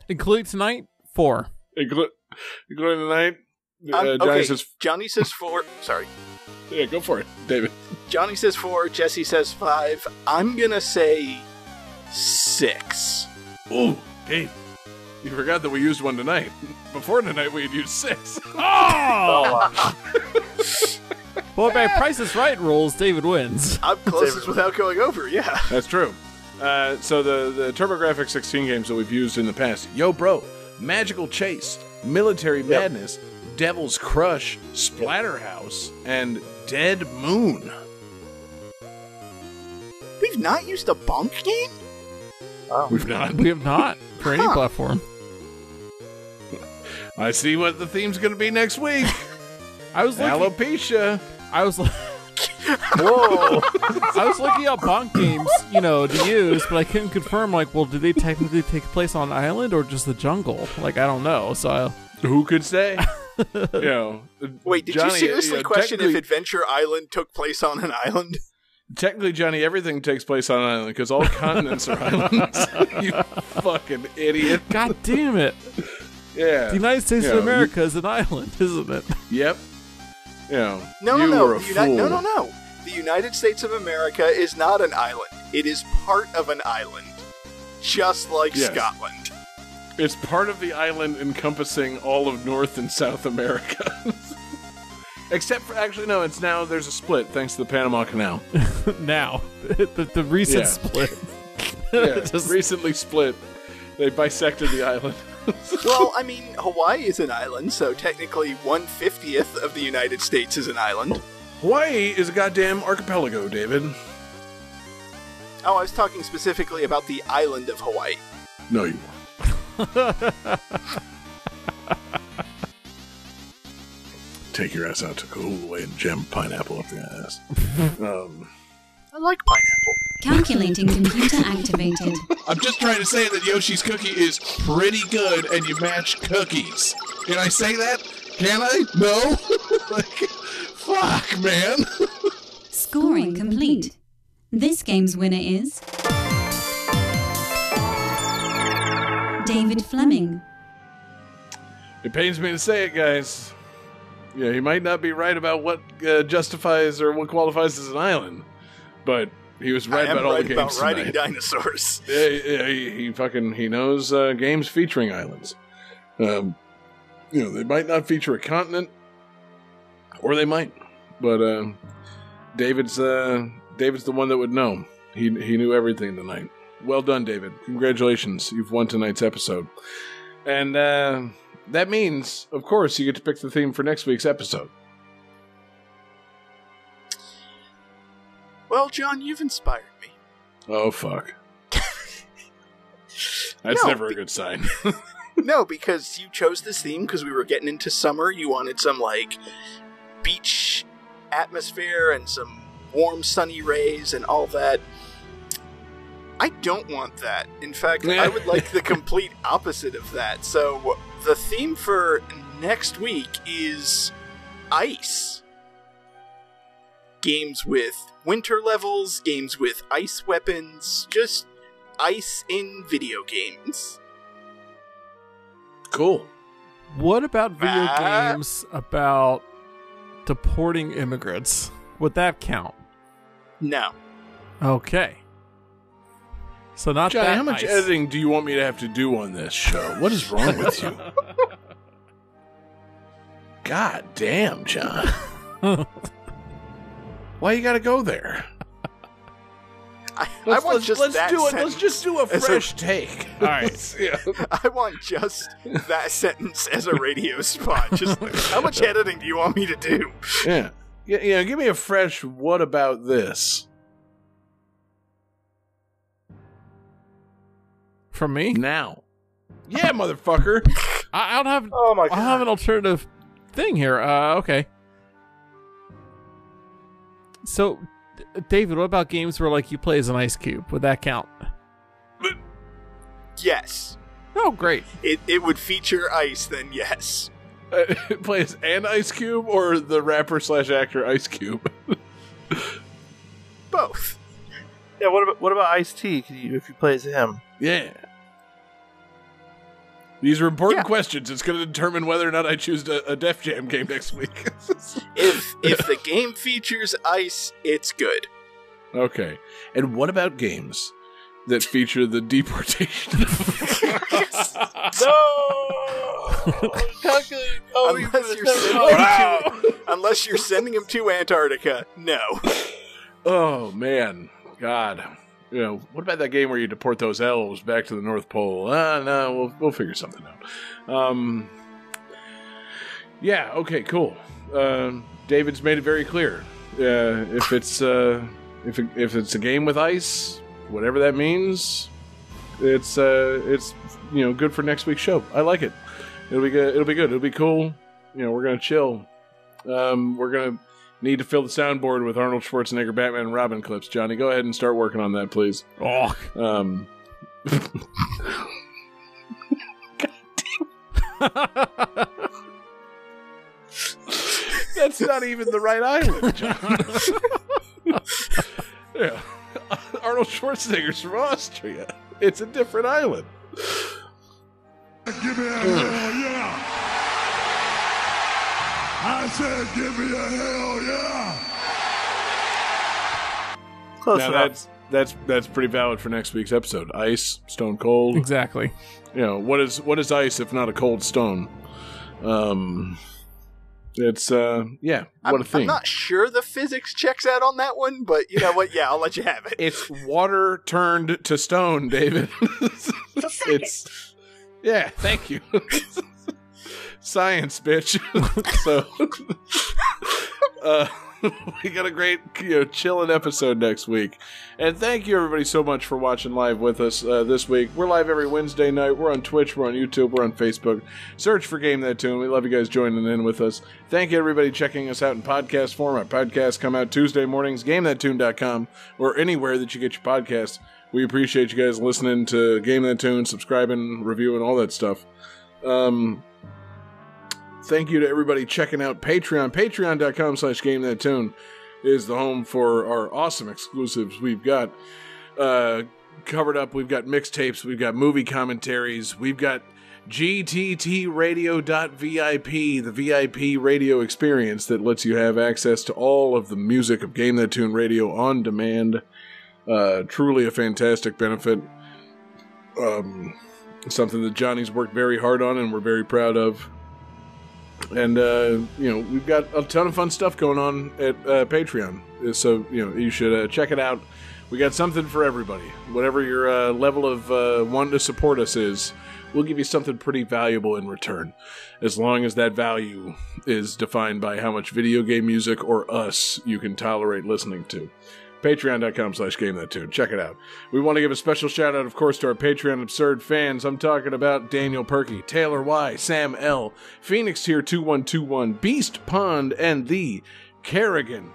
including tonight. Four. Inclu- including tonight. Uh, Um, Johnny okay, says, Johnny says four. Sorry, "Yeah, go for it, David." Johnny says four. Jesse says five. I'm gonna say six. Ooh, hey, you forgot that we used one tonight. Before tonight, we had used six. Oh! Well, by Price is Right rules, David wins. I'm closest without going over. Yeah. That's true. Uh, so the the TurboGrafx 16 games that we've used in the past: Yo, Bro, Magical Chase, Military Madness, Devil's Crush, Splatterhouse, and Dead Moon. We've not used a Bonk game. wow. We've not. We have not for any Huh. platform. I see what the theme's going to be next week. I was looking. Alopecia. I was. Like, Whoa! I was looking up bonk games, you know, to use, but I couldn't confirm. Like, well, do they technically take place on an island or just the jungle? Like, I don't know. So, I, Who could say? you know, Wait, did Johnny, you seriously know, question if Adventure Island took place on an island? Technically, Johnny, everything takes place on an island because all continents are islands. you fucking idiot. God damn it! Yeah. The United States Yeah, of America is an island, isn't it? Yep. You know, No, you no, no. The Uni- no, no, no. The United States of America is not an island. It is part of an island, just like Yes. Scotland. It's part of the island encompassing all of North and South America. Except for, actually, no, it's now, there's a split thanks to the Panama Canal. now, the, the recent Yeah. split. Yeah, Just- recently split. They bisected the island. well, I mean, Hawaii is an island, so technically one fiftieth of the United States is an island. Hawaii is a goddamn archipelago, David. Oh, I was talking specifically about the island of Hawaii. No, you weren't. Take your ass out to Kahului and jam pineapple up the ass. um, I like pineapple. Calculating computer activated. I'm just trying to say that Yoshi's cookie is pretty good and you match cookies. Can I say that? Can I? No? like, fuck, man. Scoring complete. This game's winner is. David Fleming. It pains me to say it, guys. Yeah, he might not be right about what uh, justifies or what qualifies as an island, but he was right I about all right the about games riding dinosaurs. Yeah, yeah, he, he fucking he knows uh, games featuring islands. Um, you know, they might not feature a continent, or they might, but uh, David's uh, David's the one that would know. He he knew everything tonight. Well done, David. Congratulations, you've won tonight's episode, and uh, that means, of course, you get to pick the theme for next week's episode. Well, John, you've inspired me. Oh fuck. That's No, never a good sign. no, because you chose this theme because we were getting into summer. You wanted some like beach atmosphere and some warm sunny rays and all that. I don't want that. In fact, I would like the complete opposite of that. So the theme for next week is ice. Games with winter levels, games with ice weapons, just ice in video games. cool. What about video Ah. games about deporting immigrants? Would that count? No. Okay. So not Johnny, that how much nice. editing do you want me to have to do on this show? What is wrong with you? God damn, John. Why you gotta go there? I, Let's, I want let's- just let's that do it. Let's just do a as a- fresh take. All right. yeah. I want just that sentence as a radio spot. Just how much editing do you want me to do? yeah. Yeah, yeah, give me a fresh what about this? From me? Now. Yeah, motherfucker. I, I don't have. Oh my God. I have an alternative thing here. Uh, okay. So, David, what about games where like you play as an ice cube? Would that count? Yes, Oh, great. it it would feature ice. Then yes. Uh, plays an Ice Cube or the rapper slash actor Ice Cube? Both. Yeah, what about what about Ice T? If you play as him, Yeah. These are important Yeah. questions. It's going to determine whether or not I choose a, a Def Jam game next week. If if the game features ice, it's good. okay. And what about games that feature the deportation? No. Unless you're sending him to, unless you're sending him to Antarctica, no. oh man, God. You know, what about that game where you deport those elves back to the North Pole? Ah, no, we'll we'll figure something out. Um, yeah, okay, cool. Um, David's made it very clear. Uh, if it's uh, if it, if it's a game with ice, whatever that means, it's uh, it's you know good for next week's show. I like it. It'll be good. It'll be good. It'll be cool. You know, we're gonna chill. Um, we're gonna need to fill the soundboard with Arnold Schwarzenegger Batman and Robin clips. Johnny, go ahead and start working on that, please. Oh, Um, that's not even the right island, John. Yeah. Arnold Schwarzenegger's from Austria. It's a different island. Give me a hell yeah. I said, give me a hell yeah. Close now enough. that's that's that's pretty valid for next week's episode. Ice, Stone Cold. Exactly. You know what is what is ice if not a cold stone? Um, it's uh yeah. What I'm, a thing. I'm not sure the physics checks out on that one, but you know what? Yeah, I'll let you have it. It's water turned to stone, David. it's yeah. Thank you. Science, bitch. so uh, we got a great, you know, chilling episode next week. And thank you everybody so much for watching live with us uh, this week. We're live every Wednesday night. We're on Twitch. We're on YouTube. We're on Facebook. Search for Game That Tune. We love you guys joining in with us. Thank you everybody checking us out in podcast form. Our podcasts come out Tuesday mornings. GameThatTune.com or anywhere that you get your podcasts. We appreciate you guys listening to Game That Tune, subscribing, reviewing, all that stuff. Um, thank you to everybody checking out Patreon. Patreon.com slash Game That Tune is the home for our awesome exclusives. We've got uh, covered up, we've got mixtapes, we've got movie commentaries, we've got GTTRadio.vip, the VIP radio experience that lets you have access to all of the music of Game That Tune Radio on demand. Uh, truly a fantastic benefit. Um, something that Johnny's worked very hard on and we're very proud of. And, uh, you know, we've got a ton of fun stuff going on at uh, Patreon. So, you know, you should uh, check it out. We got something for everybody. Whatever your uh, level of uh, wanting to support us is, we'll give you something pretty valuable in return. As long as that value is defined by how much video game music or us you can tolerate listening to patreon.com slash game that tune. Check it out. We want to give a special shout out of course to our patreon absurd fans. I'm talking about daniel perkey taylor y sam l phoenix tear 2121 beast pond and the kerrigan.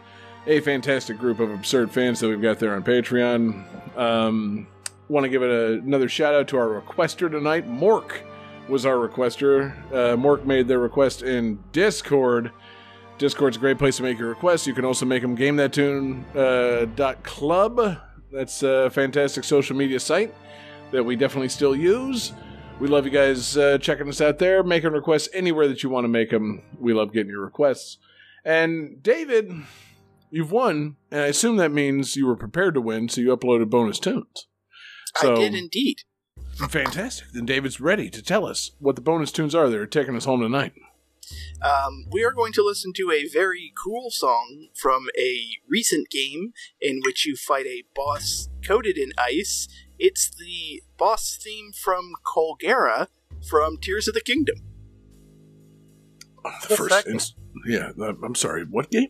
A fantastic group of absurd fans that we've got there on patreon. Um, want to give it a, another shout out to our requester tonight. Mork was our requester. Uh, mork made their request in discord Discord's a great place to make your requests. You can also make them game that tune uh, dot club. That's a fantastic social media site that we definitely still use. We love you guys uh, checking us out there, making requests anywhere that you want to make them. We love getting your requests. And David, you've won, and I assume that means you were prepared to win, so you uploaded bonus tunes. So, I did indeed. Fantastic. Then David's ready to tell us what the bonus tunes are that are taking us home tonight. Um, we are going to listen to a very cool song from a recent game in which you fight a boss coated in ice. It's the boss theme from Colgera from Tears of the Kingdom. Oh, the What's first, that inst- yeah. I'm sorry. What game?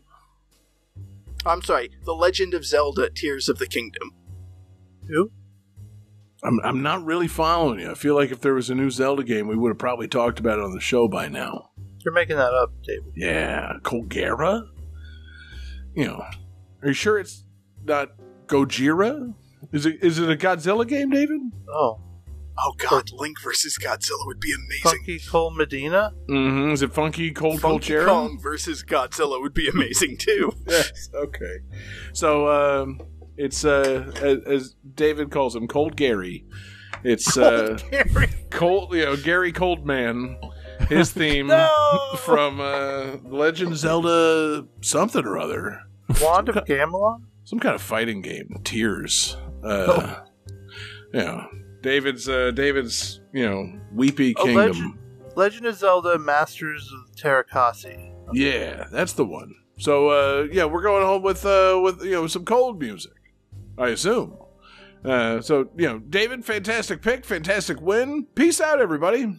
I'm sorry, The Legend of Zelda Tears of the Kingdom. Who? I'm I'm not really following you. I feel like if there was a new Zelda game, we would have probably talked about it on the show by now. You're making that up, David. Yeah, Colgera. You know, are you sure it's not Gojira? Is it is it a Godzilla game, David? Oh, Oh god, Link versus Godzilla would be amazing. Funky Cold Medina. Mm-hmm. Is it Funky Cold Funky Colgera? Kong versus Godzilla would be amazing too. yes. Okay. So um, it's uh, as, as David calls him, Cold Gary. It's uh, Cold, you know, Gary Coldman. His theme No! from uh, Legend of Zelda something or other, Wand of Gamelon. some kind of fighting game. Tears. Uh, Oh. You know, David's uh, David's you know Weepy Oh, Kingdom. Legend- Legend of Zelda: Masters of Terakasi. Yeah, that's the one. So uh, yeah, we're going home with uh, with you know some cold music, I assume. Uh, so you know, David, fantastic pick, fantastic win. Peace out, everybody.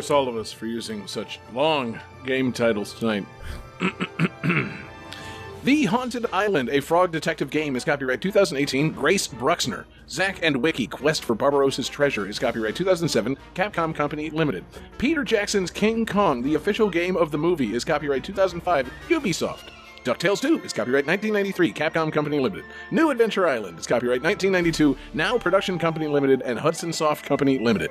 Curse all of us for using such long game titles tonight. the Haunted Island, a frog detective game, is copyright 2018. Grace Bruxner. Zack and Wiki Quest for Barbarossa's Treasure is copyright 2007. Capcom Company Limited. Peter Jackson's King Kong, the official game of the movie, is copyright 2005. Ubisoft. DuckTales 2 is copyright 1993, Capcom Company Limited. New Adventure Island is copyright 1992, Now Production Company Limited and Hudson Soft Company Limited.